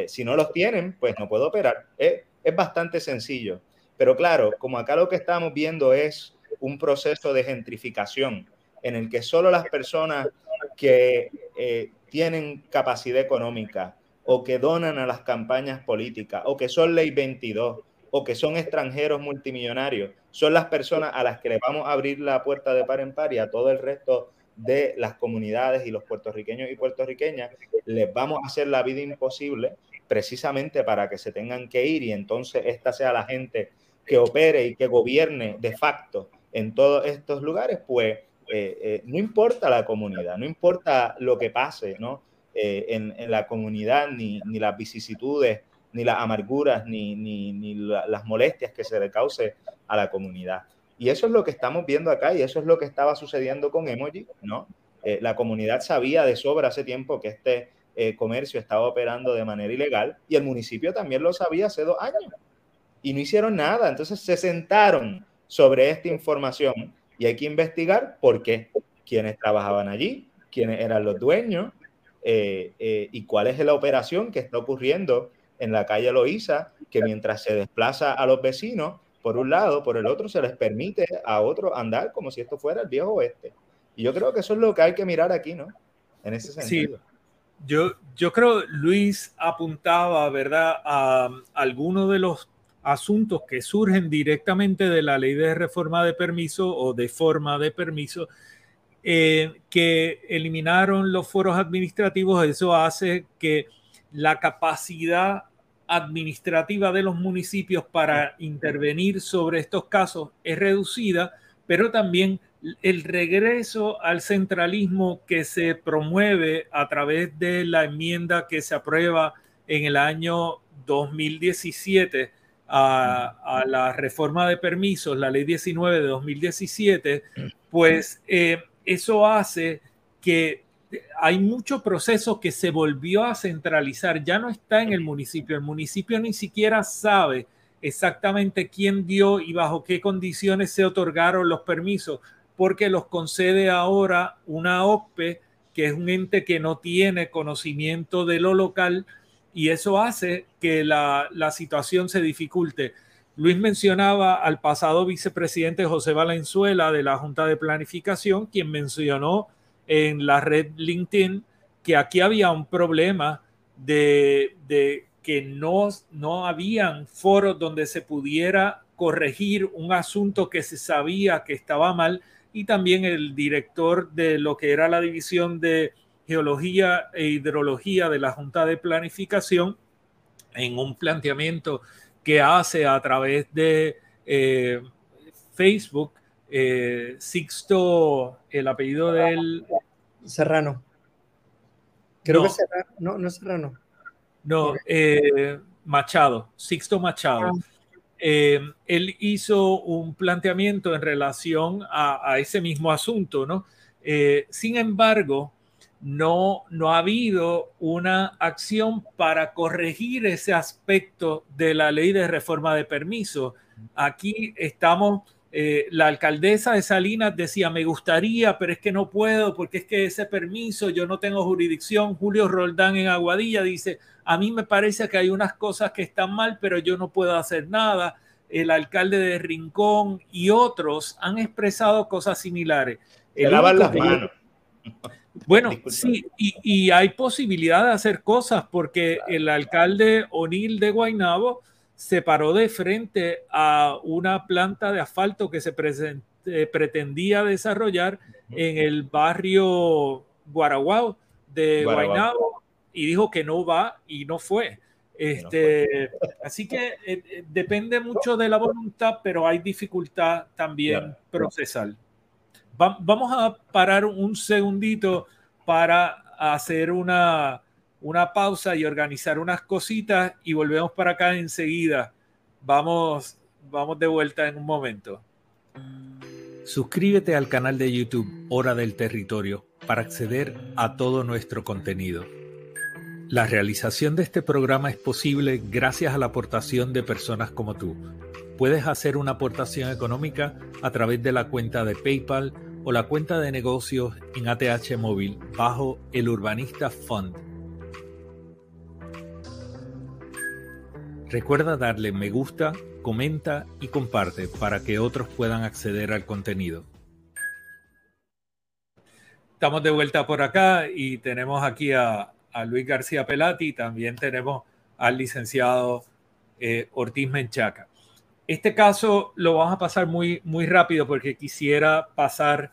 si no los tienen, pues no puedo operar. es bastante sencillo. Pero claro, como acá lo que estamos viendo es un proceso de gentrificación en el que solo las personas que eh, tienen capacidad económica o que donan a las campañas políticas o que son ley 22 o que son extranjeros multimillonarios, son las personas a las que le vamos a abrir la puerta de par en par y a todo el resto de las comunidades y los puertorriqueños y puertorriqueñas les vamos a hacer la vida imposible precisamente para que se tengan que ir y entonces esta sea la gente que opere y que gobierne de facto en todos estos lugares, pues eh, eh, no importa la comunidad, no importa lo que pase ¿no? Eh, en, la comunidad, ni, las vicisitudes, ni las amarguras, ni, ni, las molestias que se le cause a la comunidad. Y eso es lo que estamos viendo acá y eso es lo que estaba sucediendo con Emoji, ¿no? la comunidad sabía de sobra hace tiempo que este comercio estaba operando de manera ilegal y el municipio también lo sabía hace dos años y no hicieron nada. Entonces se sentaron sobre esta información y hay que investigar por qué, quiénes trabajaban allí, quiénes eran los dueños eh, eh, y cuál es la operación que está ocurriendo en la calle Loíza, que mientras se desplaza a los vecinos, por un lado, por el otro se les permite a otros andar como si esto fuera el viejo oeste. Y yo creo que eso es lo que hay que mirar aquí, ¿no? En ese sentido. Sí. Yo, yo creo, Luis apuntaba, ¿verdad?, a algunos de los asuntos que surgen directamente de la ley de reforma de permiso o de forma de permiso, eh, que eliminaron los foros administrativos, eso hace que la capacidad administrativa de los municipios para intervenir sobre estos casos es reducida, pero también el regreso al centralismo que se promueve a través de la enmienda que se aprueba en el año 2017 a, la reforma de permisos, la ley 19 de 2017, pues eh, eso hace que hay mucho proceso que se volvió a centralizar, ya no está en el municipio, el municipio ni siquiera sabe exactamente quién dio y bajo qué condiciones se otorgaron los permisos, porque los concede ahora una OPE, que es un ente que no tiene conocimiento de lo local, y eso hace que la, la situación se dificulte. Luis mencionaba al pasado vicepresidente José Valenzuela de la Junta de Planificación, quien mencionó en la red LinkedIn que aquí había un problema de, que no, no habían foros donde se pudiera corregir un asunto que se sabía que estaba mal y también el director de lo que era la división de geología e hidrología de la Junta de Planificación en un planteamiento que hace a través de eh, Facebook. Eh, Sixto, el apellido del... Serrano. Creo que Serrano. No, no es Serrano. No, eh, Machado, Sixto Machado. Ah. él hizo un planteamiento en relación a, ese mismo asunto, ¿no? sin embargo, no, no ha habido una acción para corregir ese aspecto de la ley de reforma de permiso. Aquí estamos, eh, la alcaldesa de Salinas decía, me gustaría, pero es que no puedo, porque es que ese permiso, yo no tengo jurisdicción. Julio Roldán en Aguadilla dice, a mí me parece que hay unas cosas que están mal, pero yo no puedo hacer nada. El alcalde de Rincón y otros han expresado cosas similares. Se lavan las manos. Bueno, sí, y, hay posibilidad de hacer cosas porque el alcalde O'Neill de Guaynabo se paró de frente a una planta de asfalto que se eh, pretendía desarrollar en el barrio Guaraguao de Guaynabo y dijo que no va y no fue. Este, así que eh, eh, depende mucho de la voluntad, pero hay dificultad también procesal. Vamos a parar un segundito para hacer una, una pausa y organizar unas cositas y volvemos para acá enseguida. Vamos, vamos de vuelta en un momento. Suscríbete al canal de YouTube Hora del Territorio para acceder a todo nuestro contenido. La realización de este programa es posible gracias a la aportación de personas como tú. Puedes hacer una aportación económica a través de la cuenta de PayPal o la cuenta de negocios en ATH Móvil bajo el Urbanista Fund. Recuerda darle me gusta, comenta y comparte para que otros puedan acceder al contenido. Estamos de vuelta por acá y tenemos aquí a, Luis García Pelati, también tenemos al licenciado eh, Ortiz Menchaca. Este caso lo vamos a pasar muy, muy rápido porque quisiera pasar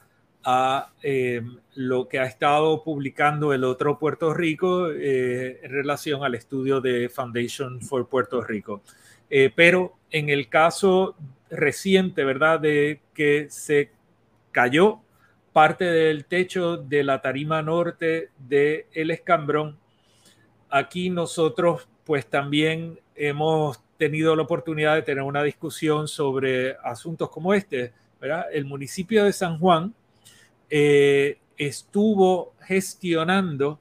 a eh, lo que ha estado publicando el otro Puerto Rico eh, en relación al estudio de Foundation for Puerto Rico. Eh, pero en el caso reciente, ¿verdad? De que se cayó parte del techo de la tarima norte de El Escambrón. Aquí nosotros pues también hemos tenido la oportunidad de tener una discusión sobre asuntos como este. ¿verdad? El municipio de San Juan eh, estuvo gestionando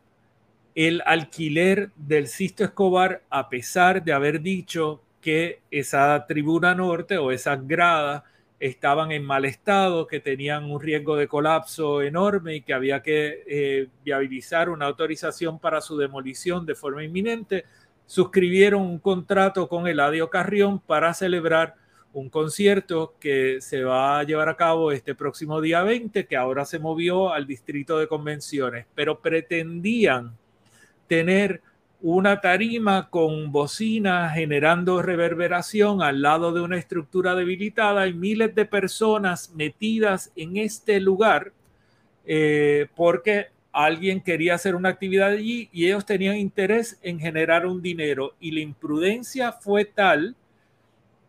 el alquiler del Sisto Escobar a pesar de haber dicho que esa tribuna norte o esas gradas estaban en mal estado, que tenían un riesgo de colapso enorme y que había que eh, viabilizar una autorización para su demolición de forma inminente suscribieron un contrato con Eladio Carrión para celebrar un concierto que se va a llevar a cabo este próximo día 20, que ahora se movió al distrito de convenciones, pero pretendían tener una tarima con bocina generando reverberación al lado de una estructura debilitada y miles de personas metidas en este lugar eh, porque alguien quería hacer una actividad allí y ellos tenían interés en generar un dinero y la imprudencia fue tal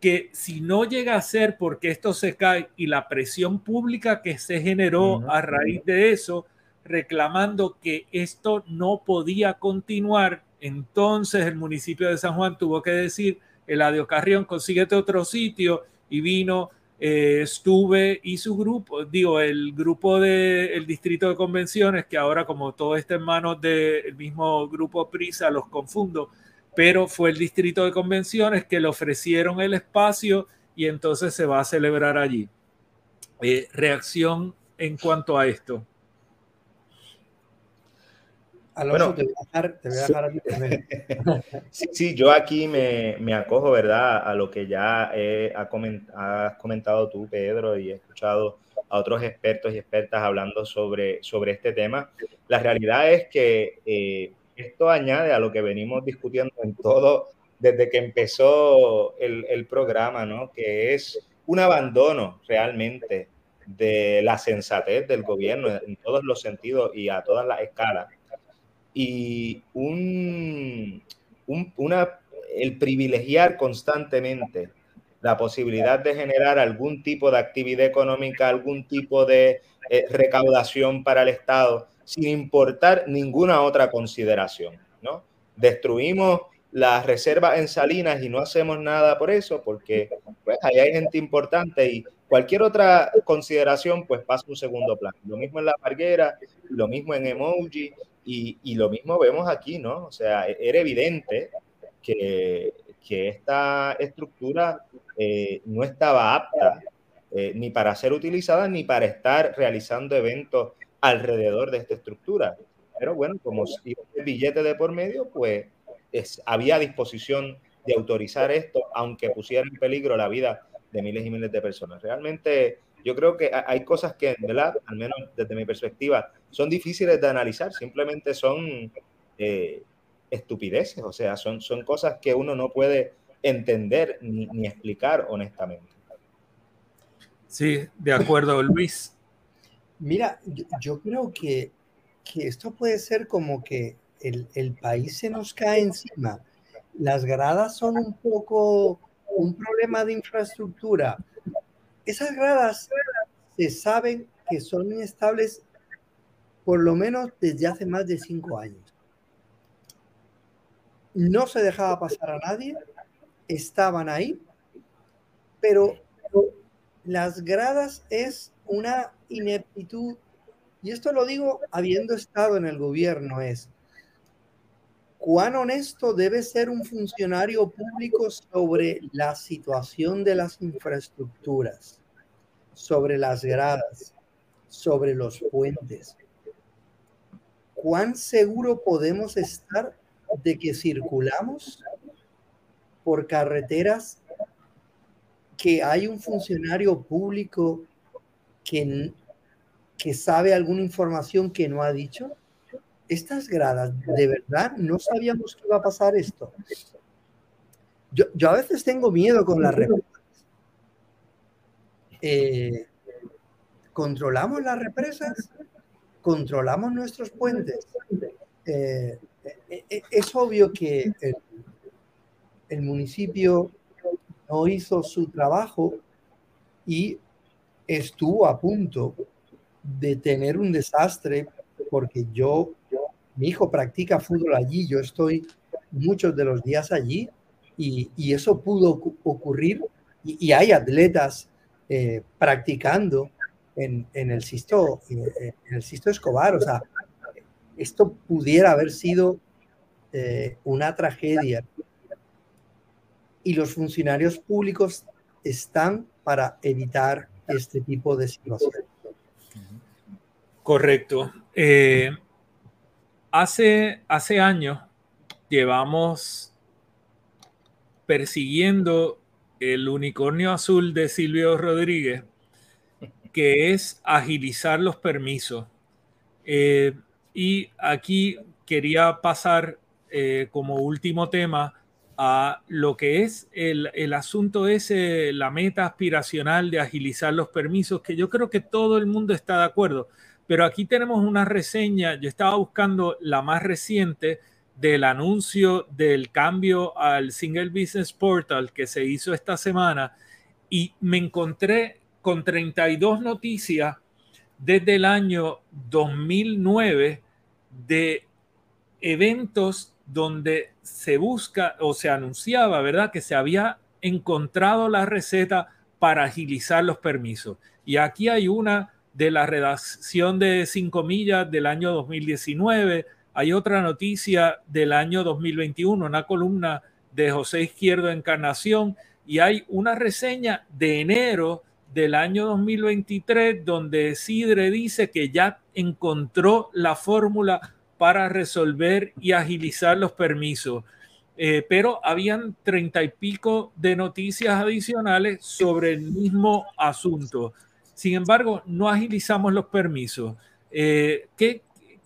que si no llega a ser porque esto se cae y la presión pública que se generó a raíz de eso, reclamando que esto no podía continuar, entonces el municipio de San Juan tuvo que decir, el Carrión, consíguete otro sitio y vino eh, estuve y su grupo, digo, el grupo del Distrito de Convenciones, que ahora como todo está en manos del mismo grupo Prisa, los confundo, pero fue el Distrito de Convenciones que le ofrecieron el espacio y entonces se va a celebrar allí. Eh, reacción en cuanto a esto. Alonso, te voy a dejar, te voy a dejar a ti sí, sí, yo aquí me, me, acojo, ¿verdad?, a lo que ya has comentado tú, Pedro, y he escuchado a otros expertos y expertas hablando sobre, sobre este tema. La realidad es que eh, esto añade a lo que venimos discutiendo en todo desde que empezó el, programa, ¿no?, que es un abandono realmente de la sensatez del gobierno en todos los sentidos y a todas las escalas y un, una, el privilegiar constantemente la posibilidad de generar algún tipo de actividad económica, algún tipo de eh, recaudación para el Estado, sin importar ninguna otra consideración. ¿no? Destruimos las reservas en Salinas y no hacemos nada por eso, porque pues, ahí hay gente importante y cualquier otra consideración pues pasa un segundo plano. Lo mismo en La Parguera, lo mismo en Emoji, y, lo mismo vemos aquí, ¿no? O sea, era evidente que, que esta estructura eh, no estaba apta eh, ni para ser utilizada ni para estar realizando eventos alrededor de esta estructura. Pero bueno, como el billete de por medio, pues es, había disposición de autorizar esto, aunque pusiera en peligro la vida de miles y miles de personas. Realmente yo creo que hay cosas que, ¿verdad? Al menos desde mi perspectiva, son difíciles de analizar, simplemente son eh, estupideces, o sea, son, son cosas que uno no puede entender ni, explicar honestamente. Sí, de acuerdo, Luis. Mira, yo, creo que, que, esto puede ser como que el, el país se nos cae encima. Las gradas son un poco un problema de infraestructura esas gradas se saben que son inestables por lo menos desde hace más de cinco años. No se dejaba pasar a nadie, estaban ahí, pero las gradas es una ineptitud, y esto lo digo habiendo estado en el gobierno, es cuán honesto debe ser un funcionario público sobre la situación de las infraestructuras, sobre las gradas, sobre los puentes. ¿Cuán seguro podemos estar de que circulamos por carreteras que hay un funcionario público que, sabe alguna información que no ha dicho? estas gradas, de verdad, no sabíamos que iba a pasar esto. Yo, yo a veces tengo miedo con las represas. Eh, controlamos las represas, controlamos nuestros puentes. Eh, eh, es obvio que el municipio no hizo su trabajo y estuvo a punto de tener un desastre porque yo mi hijo practica fútbol allí, yo estoy muchos de los días allí y, eso pudo ocurrir y, hay atletas eh, practicando en, el Sisto, en el Sisto Escobar, o sea, esto pudiera haber sido eh, una tragedia. Y los funcionarios públicos están para evitar este tipo de situaciones. Correcto. Eh, hace, hace años llevamos persiguiendo el unicornio azul de Silvio Rodríguez, que es agilizar los permisos. Eh, y aquí quería pasar eh, como último tema a lo que es el, el, asunto ese, la meta aspiracional de agilizar los permisos, que yo creo que todo el mundo está de acuerdo. Pero aquí tenemos una reseña, yo estaba buscando la más reciente del anuncio del cambio al Single Business Portal que se hizo esta semana y me encontré con 32 noticias desde el año 2009 de eventos donde se busca o se anunciaba, ¿verdad? Que se había encontrado la receta para agilizar los permisos. Y aquí hay una de la redacción de Cinco Millas del año 2019, hay otra noticia del año 2021, una columna de José Izquierdo Encarnación, y hay una reseña de enero del año 2023 donde Sidre dice que ya encontró la fórmula para resolver y agilizar los permisos. Eh, pero habían treinta y pico de noticias adicionales sobre el mismo asunto. Sin embargo, no agilizamos los permisos. Eh, ¿qué,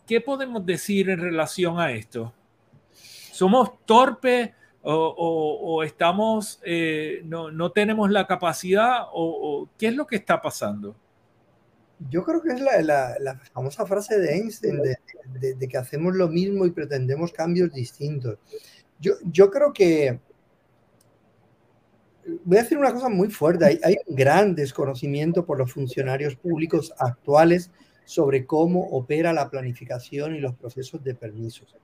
¿Qué podemos decir en relación a esto? ¿Somos torpes o, estamos, eh, no, no, tenemos la capacidad o, qué es lo que está pasando? Yo creo que es la, la, famosa frase de Einstein de, de, que hacemos lo mismo y pretendemos cambios distintos. Yo, yo creo que voy a decir una cosa muy fuerte. Hay, hay, un gran desconocimiento por los funcionarios públicos actuales sobre cómo opera la planificación y los procesos de permisos.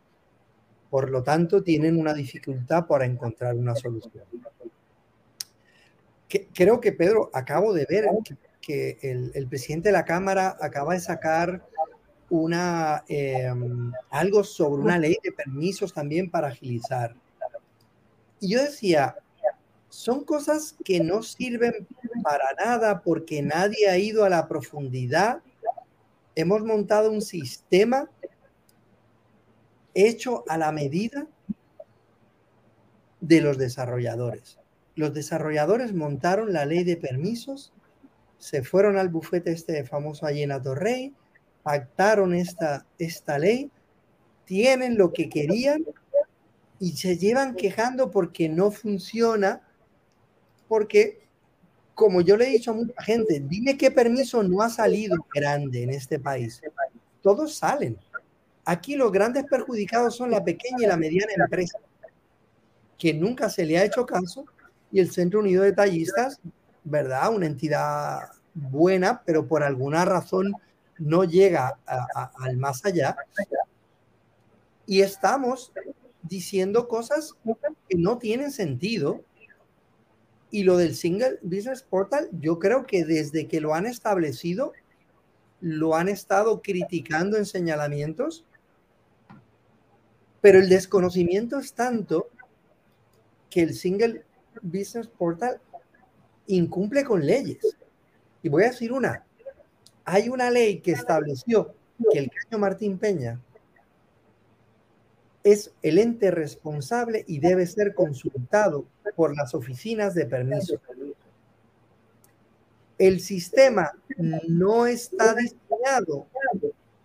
Por lo tanto, tienen una dificultad para encontrar una solución. creo que, Pedro, acabo de ver que, el, presidente de la Cámara acaba de sacar una, em, algo sobre una ley de permisos también para agilizar. Y yo decía, son cosas que no sirven para nada porque nadie ha ido a la profundidad. Hemos montado un sistema hecho a la medida de los desarrolladores. Los desarrolladores montaron la ley de permisos, se fueron al bufete este famoso allí en Torrey, pactaron esta, esta ley, tienen lo que querían y se llevan quejando porque no funciona, porque, como yo le he dicho a mucha gente, dime qué permiso no ha salido grande en este país. Todos salen. Aquí los grandes perjudicados son la pequeña y la mediana empresa, que nunca se le ha hecho caso, y el Centro Unido de Tallistas, ¿verdad? Una entidad buena, pero por alguna razón no llega al más allá. Y estamos diciendo cosas que no tienen sentido. Y lo del Single Business Portal, yo creo que desde que lo han establecido, lo han estado criticando en señalamientos pero el desconocimiento es tanto que el Single Business Portal incumple con leyes. Y voy a decir una. Hay una ley que estableció que el caño Martín Peña es el ente responsable y debe ser consultado por las oficinas de permiso. El sistema no está diseñado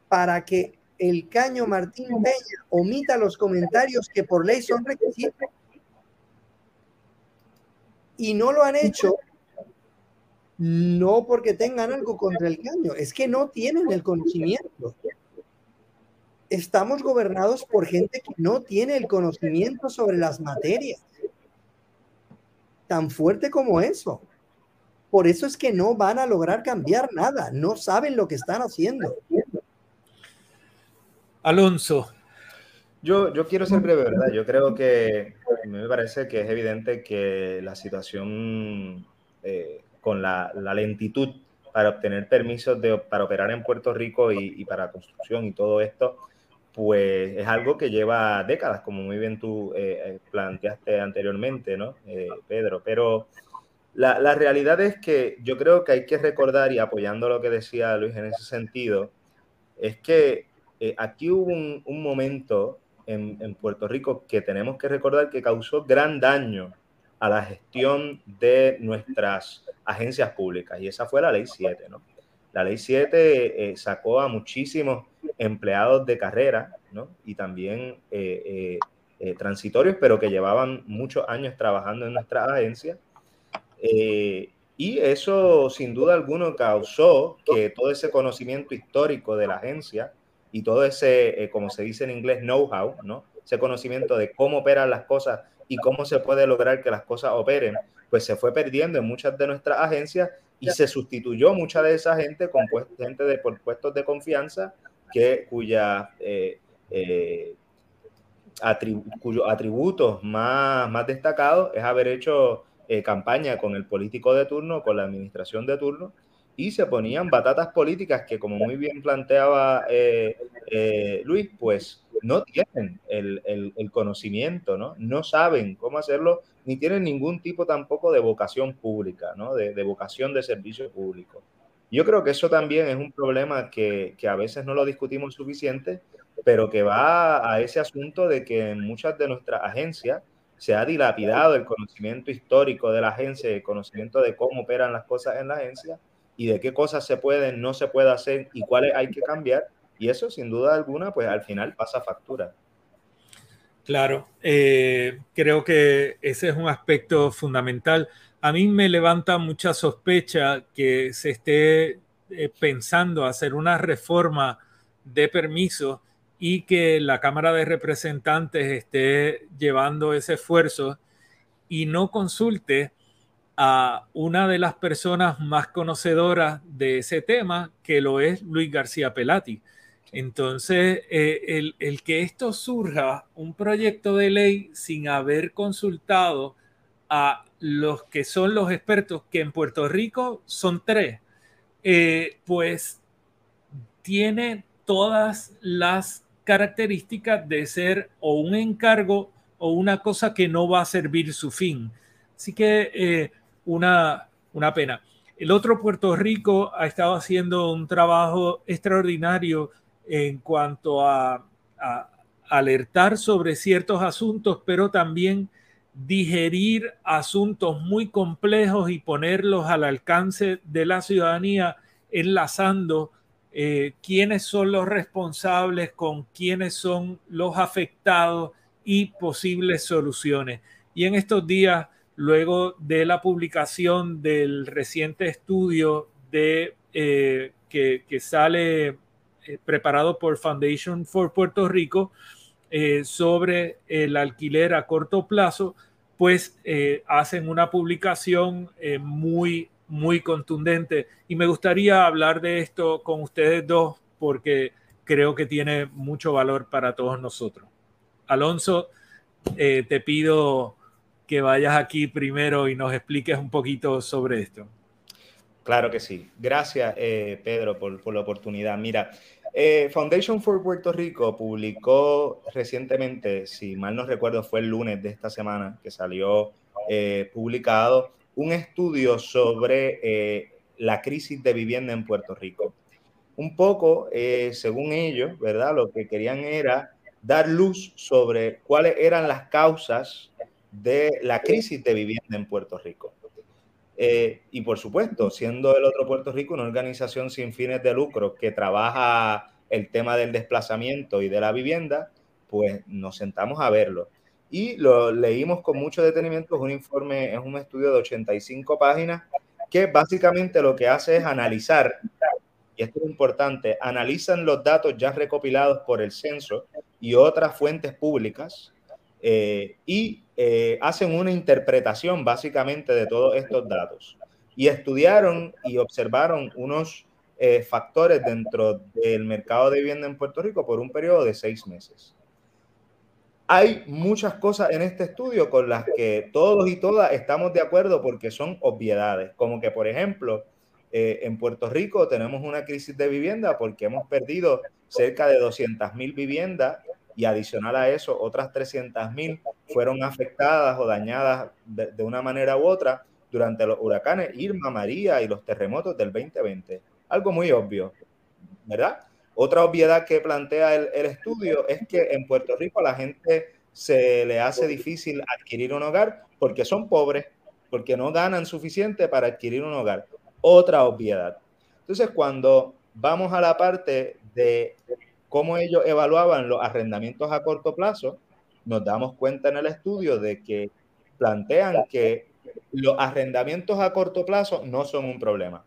para que el caño Martín Peña omita los comentarios que por ley son requisitos. Y no lo han hecho no porque tengan algo contra el caño, es que no tienen el conocimiento. Estamos gobernados por gente que no tiene el conocimiento sobre las materias. Tan fuerte como eso. Por eso es que no van a lograr cambiar nada, no saben lo que están haciendo. Alonso. Yo, yo quiero ser breve, ¿verdad? Yo creo que me parece que es evidente que la situación eh, con la, lentitud para obtener permisos de, para operar en Puerto Rico y, para construcción y todo esto, pues es algo que lleva décadas, como muy bien tú eh, eh, planteaste anteriormente, ¿no, Pedro? Pero la, la realidad es que yo creo que hay que recordar, y apoyando lo que decía Luis en ese sentido, es que eh, aquí hubo un, momento en, Puerto Rico que tenemos que recordar que causó gran daño a la gestión de nuestras agencias públicas y esa fue la ley 7, ¿no? La ley 7 eh, sacó a muchísimos empleados de carrera, ¿no? Y también eh, transitorios, pero que llevaban muchos años trabajando en nuestras agencias. y eso, sin duda alguna, causó que todo ese conocimiento histórico de la agencia y todo ese, eh, como se dice en inglés, know-how, ¿no? Ese conocimiento de cómo operan las cosas y cómo se puede lograr que las cosas operen, pues se fue perdiendo en muchas de nuestras agencias y se sustituyó mucha de esa gente con gente de, por puestos de confianza que cuya eh, eh, atributos más, más destacados es haber hecho eh, campaña con el político de turno, con la administración de turno, y se ponían batatas políticas que, como muy bien planteaba eh, eh, Luis, pues no tienen el, el, conocimiento, ¿no? no saben cómo hacerlo, ni tienen ningún tipo tampoco de vocación pública, ¿no? de, de vocación de servicio público. Yo creo que eso también es un problema que, que, a veces no lo discutimos suficiente, pero que va a ese asunto de que en muchas de nuestras agencias se ha dilapidado el conocimiento histórico de la agencia, el conocimiento de cómo operan las cosas en la agencia y de qué cosas se pueden, no se puede hacer y cuáles hay que cambiar. Y eso, sin duda alguna, pues al final pasa factura. Claro, eh, creo que ese es un aspecto fundamental. A mí me levanta mucha sospecha que se esté eh, pensando hacer una reforma de permisos y que la Cámara de Representantes esté llevando ese esfuerzo y no consulte a una de las personas más conocedoras de ese tema, que lo es Luis García Pelati. Entonces, eh, el, el, que esto surja, un proyecto de ley sin haber consultado a los que son los expertos, que en Puerto Rico son tres, eh, pues tiene todas las características de ser o un encargo o una cosa que no va a servir su fin. Así que eh, una, una pena. El otro Puerto Rico ha estado haciendo un trabajo extraordinario en cuanto a, alertar sobre ciertos asuntos, pero también digerir asuntos muy complejos y ponerlos al alcance de la ciudadanía, enlazando eh, quiénes son los responsables, con quiénes son los afectados y posibles soluciones. Y en estos días, luego de la publicación del reciente estudio eh, que, sale eh, preparado por Foundation for Puerto Rico sobre el alquiler a corto plazo, pues hacen una publicación muy muy contundente. Y me gustaría hablar de esto con ustedes dos porque creo que tiene mucho valor para todos nosotros. Alonso, eh, te pido que vayas aquí primero y nos expliques un poquito sobre esto. Claro que sí. Gracias, eh, Pedro, por, por, la oportunidad. Mira, eh, Foundation for Puerto Rico publicó recientemente, si mal no recuerdo, fue el lunes de esta semana que salió publicado un estudio sobre eh, la crisis de vivienda en Puerto Rico. Un poco, eh, según ellos, ¿verdad? Lo que querían era dar luz sobre cuáles eran las causas de la crisis de vivienda en Puerto Rico. Eh, y por supuesto, siendo el otro Puerto Rico una organización sin fines de lucro que trabaja el tema del desplazamiento y de la vivienda, pues nos sentamos a verlo y lo leímos con mucho detenimiento. Es un informe, es un estudio de 85 páginas que básicamente lo que hace es analizar, y esto es importante, analizan los datos ya recopilados por el censo y otras fuentes públicas eh, y eh, hacen una interpretación básicamente de todos estos datos. Y estudiaron y observaron unos eh, factores dentro del mercado de vivienda en Puerto Rico por un periodo de seis meses hay muchas cosas en este estudio con las que todos y todas estamos de acuerdo porque son obviedades, como que, por ejemplo, en Puerto Rico tenemos una crisis de vivienda porque hemos perdido cerca de 200 mil viviendas y adicional a eso, otras 300 mil fueron afectadas o dañadas de, de, una manera u otra durante los huracanes Irma, María y los terremotos del 2020. Algo muy obvio, ¿verdad? Otra obviedad que plantea el, estudio es que en Puerto Rico a la gente se le hace difícil adquirir un hogar porque son pobres, porque no ganan suficiente para adquirir un hogar. Otra obviedad. Entonces, cuando vamos a la parte de cómo ellos evaluaban los arrendamientos a corto plazo, nos damos cuenta en el estudio de que plantean que los arrendamientos a corto plazo no son un problema.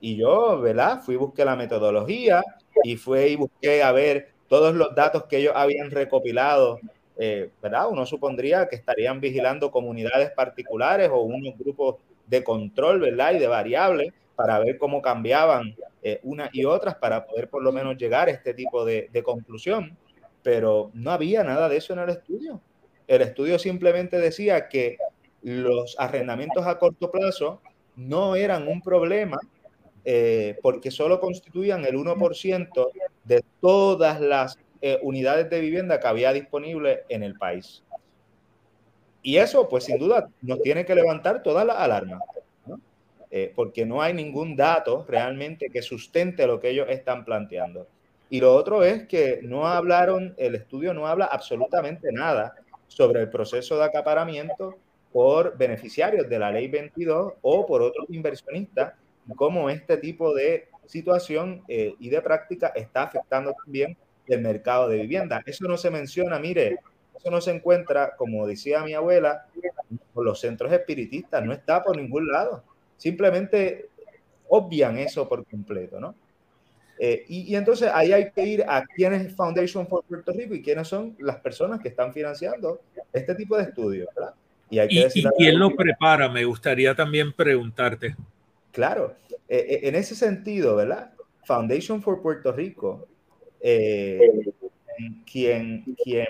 Y yo, ¿verdad? Fui, busqué la metodología, y fue y busqué a ver todos los datos que ellos habían recopilado, eh, ¿verdad? Uno supondría que estarían vigilando comunidades particulares o unos grupos de control, ¿verdad? Y de variables para ver cómo cambiaban eh, unas y otras para poder por lo menos llegar a este tipo de, conclusión. Pero no había nada de eso en el estudio. El estudio simplemente decía que los arrendamientos a corto plazo no eran un problema eh, porque solo constituían el 1% de todas las eh, unidades de vivienda que había disponible en el país. Y eso, pues sin duda, nos tiene que levantar todas las alarmas, eh, porque no hay ningún dato realmente que sustente lo que ellos están planteando. Y lo otro es que no hablaron, el estudio no habla absolutamente nada sobre el proceso de acaparamiento por beneficiarios de la ley 22 o por otros inversionistas, cómo este tipo de situación eh, y de práctica está afectando también el mercado de vivienda. Eso no se menciona, mire, eso no se encuentra, como decía mi abuela, por los centros espiritistas, no está por ningún lado. Simplemente obvian eso por completo, ¿no? Eh, y, entonces ahí hay que ir a quién es Foundation for Puerto Rico y quiénes son las personas que están financiando este tipo de estudios, ¿verdad? Y, hay que quién lo prepara? Me gustaría también preguntarte. Claro, eh, eh, en ese sentido, ¿verdad? Foundation for Puerto Rico, quien, quien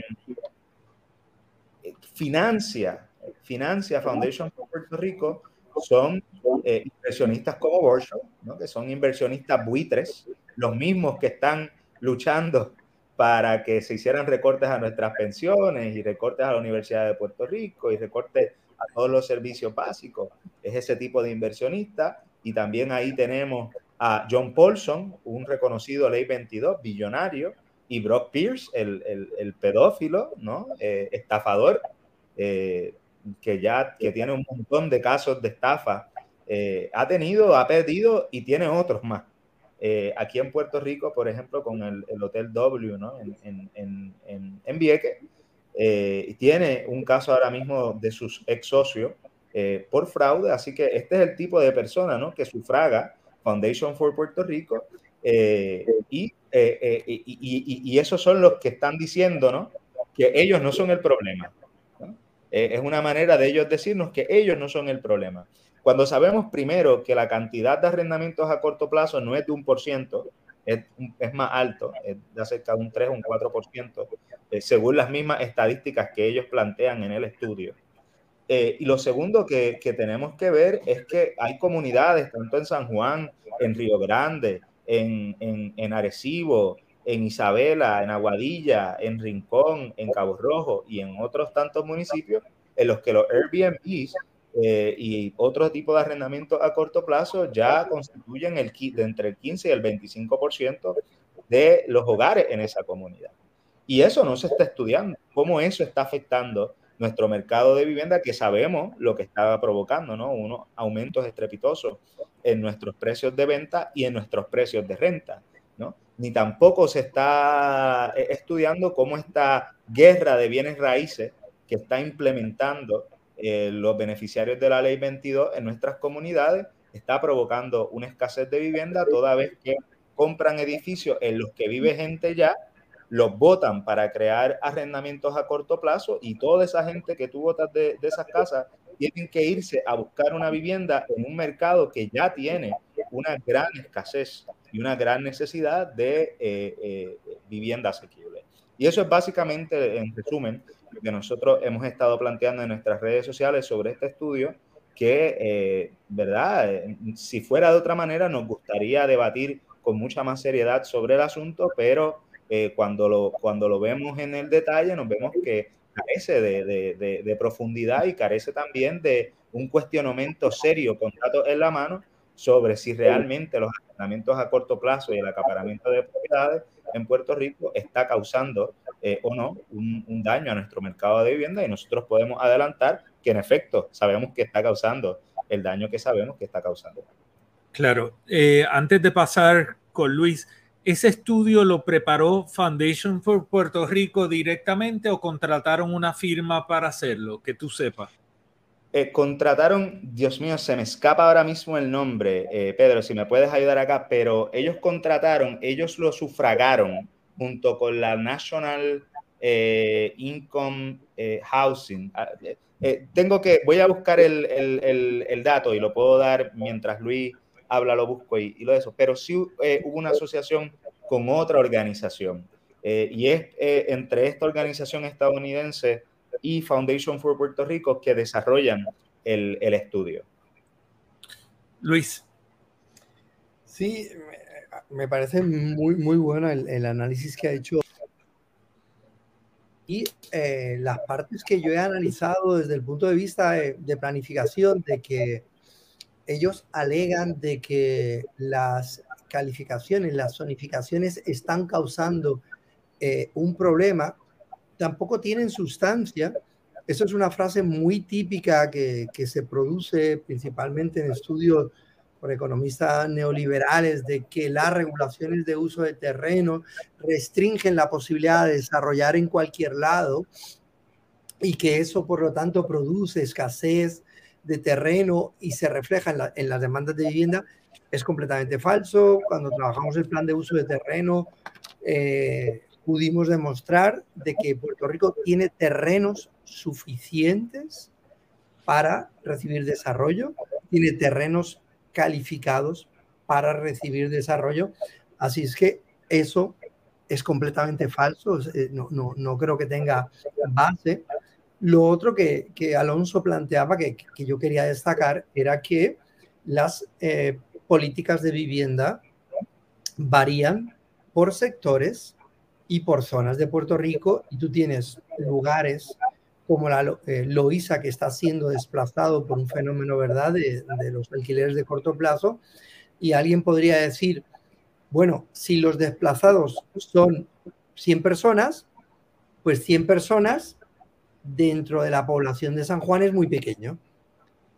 financia, financia Foundation for Puerto Rico son inversionistas como Borshow, ¿no? que son inversionistas buitres, los mismos que están luchando para que se hicieran recortes a nuestras pensiones y recortes a la Universidad de Puerto Rico y recortes a todos los servicios básicos. Es ese tipo de inversionista. Y también ahí tenemos a John Paulson, un reconocido ley 22, billonario, y Brock Pierce, el, pedófilo, ¿no? Eh, estafador, eh, que ya que tiene un montón de casos de estafa. Eh, ha tenido, ha perdido y tiene otros más. Eh, aquí en Puerto Rico, por ejemplo, con el, Hotel W ¿no? en, en, en, en Vieques, eh, tiene un caso ahora mismo de sus ex socios eh, por fraude, así que este es el tipo de persona ¿no? que sufraga Foundation for Puerto Rico y, y, y, esos son los que están diciendo ¿no? que ellos no son el problema. Es una manera de ellos decirnos que ellos no son el problema. Cuando sabemos primero que la cantidad de arrendamientos a corto plazo no es de un por ciento, es, más alto, es de cerca de un 3 o un 4%, eh, según las mismas estadísticas que ellos plantean en el estudio. Eh, y lo segundo que, tenemos que ver es que hay comunidades, tanto en San Juan, en Río Grande, en, en, en Arecibo, en Isabela, en Aguadilla, en Rincón, en Cabo Rojo y en otros tantos municipios en los que los Airbnbs eh, y otro tipo de arrendamiento a corto plazo ya constituyen el, de entre el 15 y el 25% de los hogares en esa comunidad. Y eso no se está estudiando, cómo eso está afectando nuestro mercado de vivienda, que sabemos lo que está provocando, ¿no? Unos aumentos estrepitosos en nuestros precios de venta y en nuestros precios de renta, ¿no? Ni tampoco se está eh, estudiando cómo esta guerra de bienes raíces que está implementando eh, los beneficiarios de la ley 22 en nuestras comunidades está provocando una escasez de vivienda toda vez que compran edificios en los que vive gente ya, los votan para crear arrendamientos a corto plazo y toda esa gente que tú votas de, esas casas tienen que irse a buscar una vivienda en un mercado que ya tiene una gran escasez y una gran necesidad de eh, eh, vivienda asequible. Y eso es básicamente, en resumen, que nosotros hemos estado planteando en nuestras redes sociales sobre este estudio, que, eh, ¿verdad? Si fuera de otra manera, nos gustaría debatir con mucha más seriedad sobre el asunto, pero eh, cuando, lo, cuando lo vemos en el detalle, nos vemos que carece de, de, de, profundidad y carece también de un cuestionamiento serio con datos en la mano sobre si realmente los arrendamientos a corto plazo y el acaparamiento de propiedades en Puerto Rico está causando eh, o no un, daño a nuestro mercado de vivienda y nosotros podemos adelantar que en efecto sabemos que está causando el daño que sabemos que está causando. Claro, eh, antes de pasar con Luis, ¿ese estudio lo preparó Foundation for Puerto Rico directamente o contrataron una firma para hacerlo? Que tú sepas. Eh, contrataron, Dios mío, se me escapa ahora mismo el nombre, eh, Pedro, si me puedes ayudar acá, pero ellos contrataron, ellos lo sufragaron junto con la National eh, Income Housing. Ah, tengo que, voy a buscar el, el, el, dato y lo puedo dar mientras Luis habla, lo busco y, y lo de eso, pero sí hubo una asociación con otra organización y es entre esta organización estadounidense y Foundation for Puerto Rico que desarrollan el, el estudio. Luis. Sí, me parece muy, muy bueno el, el análisis que ha hecho. Y eh, las partes que yo he analizado desde el punto de vista de, de, planificación, de que ellos alegan de que las calificaciones, las zonificaciones están causando eh, un problema, tampoco tienen sustancia. Eso es una frase muy típica que, se produce principalmente en estudios por economistas neoliberales de que las regulaciones de uso de terreno restringen la posibilidad de desarrollar en cualquier lado y que eso por lo tanto produce escasez de terreno y se refleja en, en las demandas de vivienda es completamente falso. Cuando trabajamos el plan de uso de terreno eh, pudimos demostrar de que Puerto Rico tiene terrenos suficientes para recibir desarrollo, tiene terrenos calificados para recibir desarrollo. Así es que eso es completamente falso, eh, no, no, no creo que tenga base. Lo otro que, que Alonso planteaba, que, que, yo quería destacar, era que las eh, políticas de vivienda varían por sectores y por zonas de Puerto Rico y tú tienes lugares como la eh, que está siendo desplazado por un fenómeno, ¿verdad?, de, los alquileres de corto plazo. Y alguien podría decir, bueno, si los desplazados son 100 personas, pues 100 personas dentro de la población de San Juan es muy pequeño.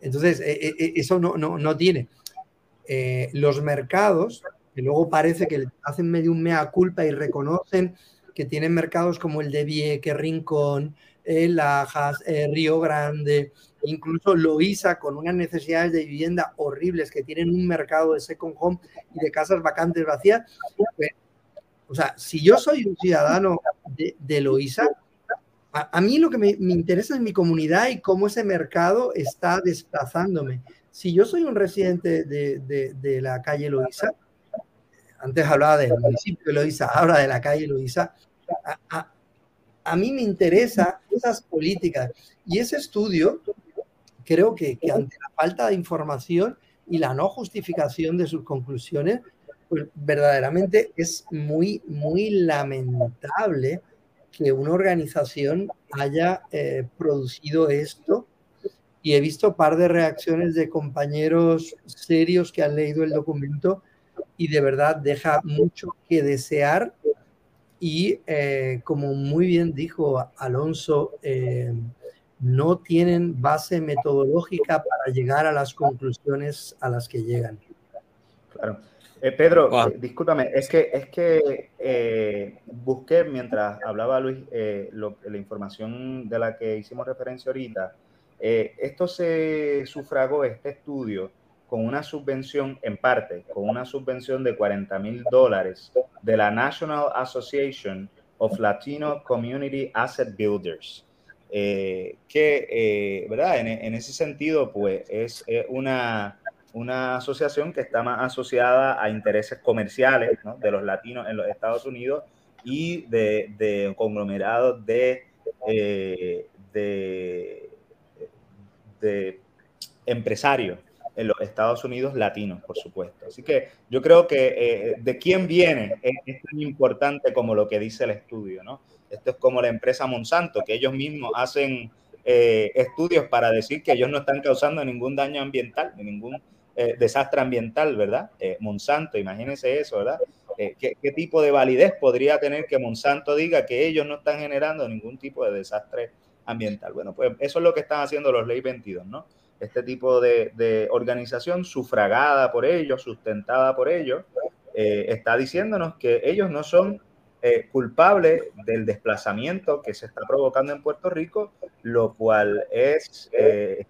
Entonces, eh, eh, eso no, no, no tiene. Eh, los mercados, que luego parece que hacen medio un mea culpa y reconocen que tienen mercados como el de Vieque, Rincón, eh, Lajas, eh, Río Grande, incluso Loíza, con unas necesidades de vivienda horribles, que tienen un mercado de second home y de casas vacantes vacías. Pues, o sea, si yo soy un ciudadano de, de Loíza, a, a, mí lo que me, me, interesa es mi comunidad y cómo ese mercado está desplazándome. Si yo soy un residente de, de, de la calle Loíza, antes hablaba del municipio de ahora de la calle Loíza, a, mí me interesa esas políticas. Y ese estudio, creo que, que, ante la falta de información y la no justificación de sus conclusiones, pues verdaderamente es muy, muy lamentable que una organización haya eh, producido esto. Y he visto un par de reacciones de compañeros serios que han leído el documento y de verdad deja mucho que desear y eh, como muy bien dijo Alonso, eh, no tienen base metodológica para llegar a las conclusiones a las que llegan. Claro. Eh, Pedro, wow. discúlpame, es que, es que eh, busqué mientras hablaba Luis lo, la información de la que hicimos referencia ahorita. esto se sufragó, este estudio, con una subvención, en parte, con una subvención de 40 mil dólares de la National Association of Latino Community Asset Builders, eh, que, eh, ¿verdad? En, ese sentido, pues es una, una asociación que está más asociada a intereses comerciales de los latinos en los Estados Unidos y de, conglomerados eh, de, de empresarios en los Estados Unidos latinos, por supuesto. Así que yo creo que eh, de quién viene es, tan importante como lo que dice el estudio, ¿no? Esto es como la empresa Monsanto, que ellos mismos hacen eh, estudios para decir que ellos no están causando ningún daño ambiental, ningún eh, desastre ambiental, ¿verdad? Monsanto, imagínense eso, ¿verdad? ¿qué, ¿Qué tipo de validez podría tener que Monsanto diga que ellos no están generando ningún tipo de desastre ambiental? Bueno, pues eso es lo que están haciendo los Ley 22, ¿no? Este tipo de, de, organización sufragada por ellos, sustentada por ellos, eh, está diciéndonos que ellos no son eh, culpables del desplazamiento que se está provocando en Puerto Rico, lo cual es eh,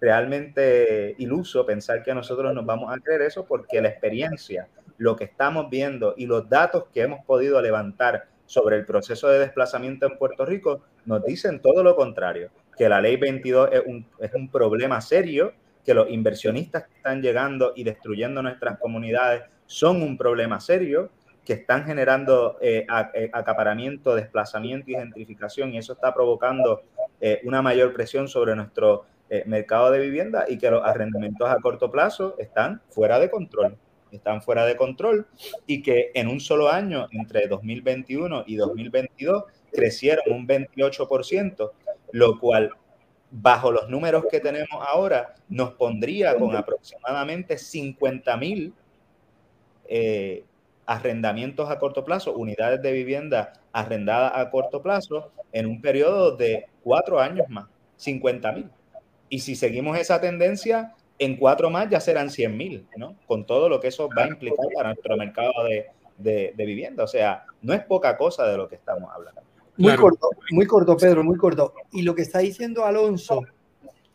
realmente iluso pensar que nosotros nos vamos a creer eso porque la experiencia, lo que estamos viendo y los datos que hemos podido levantar sobre el proceso de desplazamiento en Puerto Rico nos dicen todo lo contrario que la ley 22 es un, es un problema serio, que los inversionistas que están llegando y destruyendo nuestras comunidades son un problema serio, que están generando eh, eh acaparamiento, desplazamiento y gentrificación, y eso está provocando eh, una mayor presión sobre nuestro mercado de vivienda y que los arrendamientos a corto plazo están fuera de control. Están fuera de control y que en un solo año, entre 2021 y 2022, crecieron un 28%, lo cual bajo los números que tenemos ahora, nos pondría con aproximadamente 50 mil eh, arrendamientos a corto plazo, unidades de vivienda arrendadas a corto plazo, en un periodo de cuatro años más, 50 mil. Y si seguimos esa tendencia, en cuatro más ya serán 100 mil, ¿no? Con todo lo que eso va a implicar para nuestro mercado de vivienda. O sea, no es poca cosa de lo que estamos hablando. Muy corto, muy corto, Pedro, muy corto. Y lo que está diciendo Alonso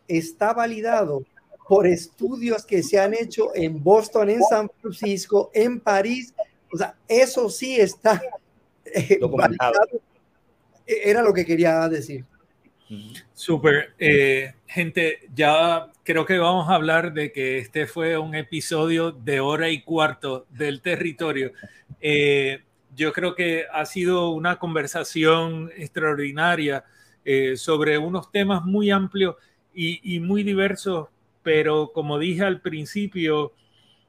está validado por estudios que se han hecho en Boston, en San Francisco, en París. O sea, eso sí está eh, validado. E-, era lo que quería decir. Súper. Eh, gente, ya creo que vamos a hablar de que este fue un episodio de hora y cuarto del territorio. Eh, yo creo que ha sido una conversación extraordinaria eh, sobre unos temas muy amplios y, muy diversos, pero como dije al principio,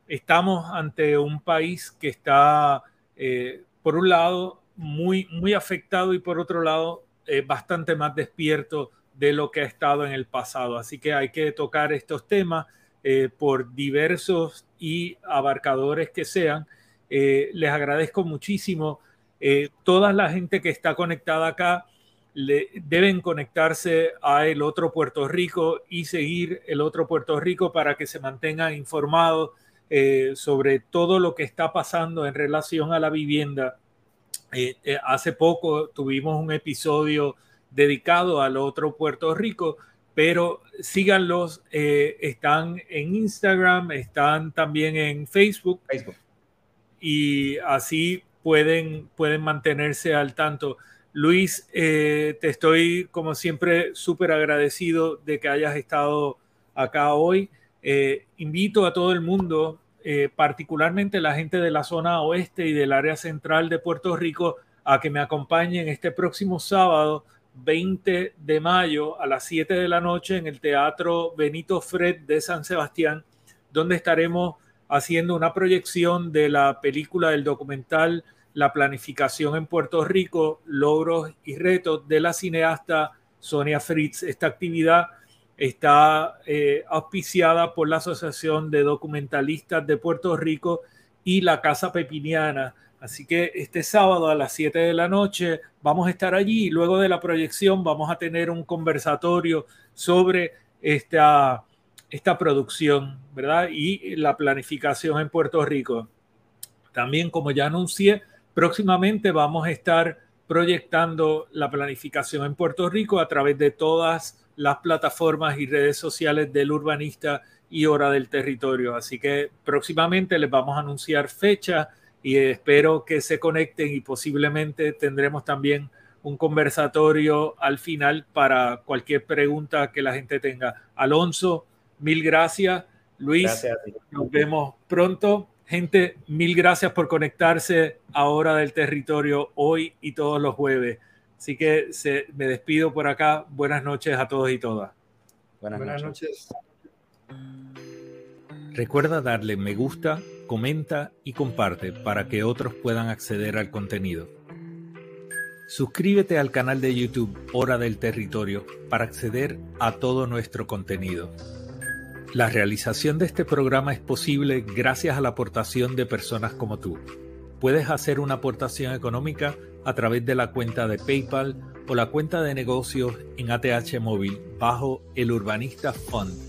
estamos ante un país que está, eh, por un lado, muy, muy afectado y por otro lado, eh, bastante más despierto de lo que ha estado en el pasado. Así que hay que tocar estos temas por diversos y abarcadores que sean eh, les agradezco muchísimo. Eh, toda la gente que está conectada acá le, deben conectarse a el otro Puerto Rico y seguir el otro Puerto Rico para que se mantengan informados eh, sobre todo lo que está pasando en relación a la vivienda. hace poco tuvimos un episodio dedicado al otro Puerto Rico, pero síganlos, están en Instagram, están también en. Facebook y así pueden, pueden mantenerse al tanto. Luis, eh, te estoy como siempre súper agradecido de que hayas estado acá hoy. Eh, invito a todo el mundo, eh, particularmente la gente de la zona oeste y del área central de Puerto Rico, a que me acompañen este próximo sábado 20 de mayo a las 7 de la noche en el Teatro Benito Fred de San Sebastián, donde estaremos haciendo una proyección de la película del documental La planificación en Puerto Rico, logros y retos de la cineasta Sonia Fritz. Esta actividad está eh, auspiciada por la Asociación de Documentalistas de Puerto Rico y la Casa Pepiniana. Así que este sábado a las 7 de la noche vamos a estar allí luego de la proyección vamos a tener un conversatorio sobre esta esta producción, ¿verdad? Y la planificación en Puerto Rico. También, como ya anuncié, próximamente vamos a estar proyectando la planificación en Puerto Rico a través de todas las plataformas y redes sociales del urbanista y hora del territorio. Así que próximamente les vamos a anunciar fecha y espero que se conecten y posiblemente tendremos también un conversatorio al final para cualquier pregunta que la gente tenga. Alonso, Mil gracias, Luis. Nos vemos pronto. Gente, mil gracias por conectarse a Hora del Territorio hoy y todos los jueves. Así que se, me despido por acá. Buenas noches a todos y todas. Buenas, noches. Recuerda darle me gusta, comenta y comparte para que otros puedan acceder al contenido. Suscríbete al canal de YouTube Hora del Territorio para acceder a todo nuestro contenido. La realización de este programa es posible gracias a la aportación de personas como tú. Puedes hacer una aportación económica a través de la cuenta de PayPal o la cuenta de negocios en ATH Móvil bajo el Urbanista Fund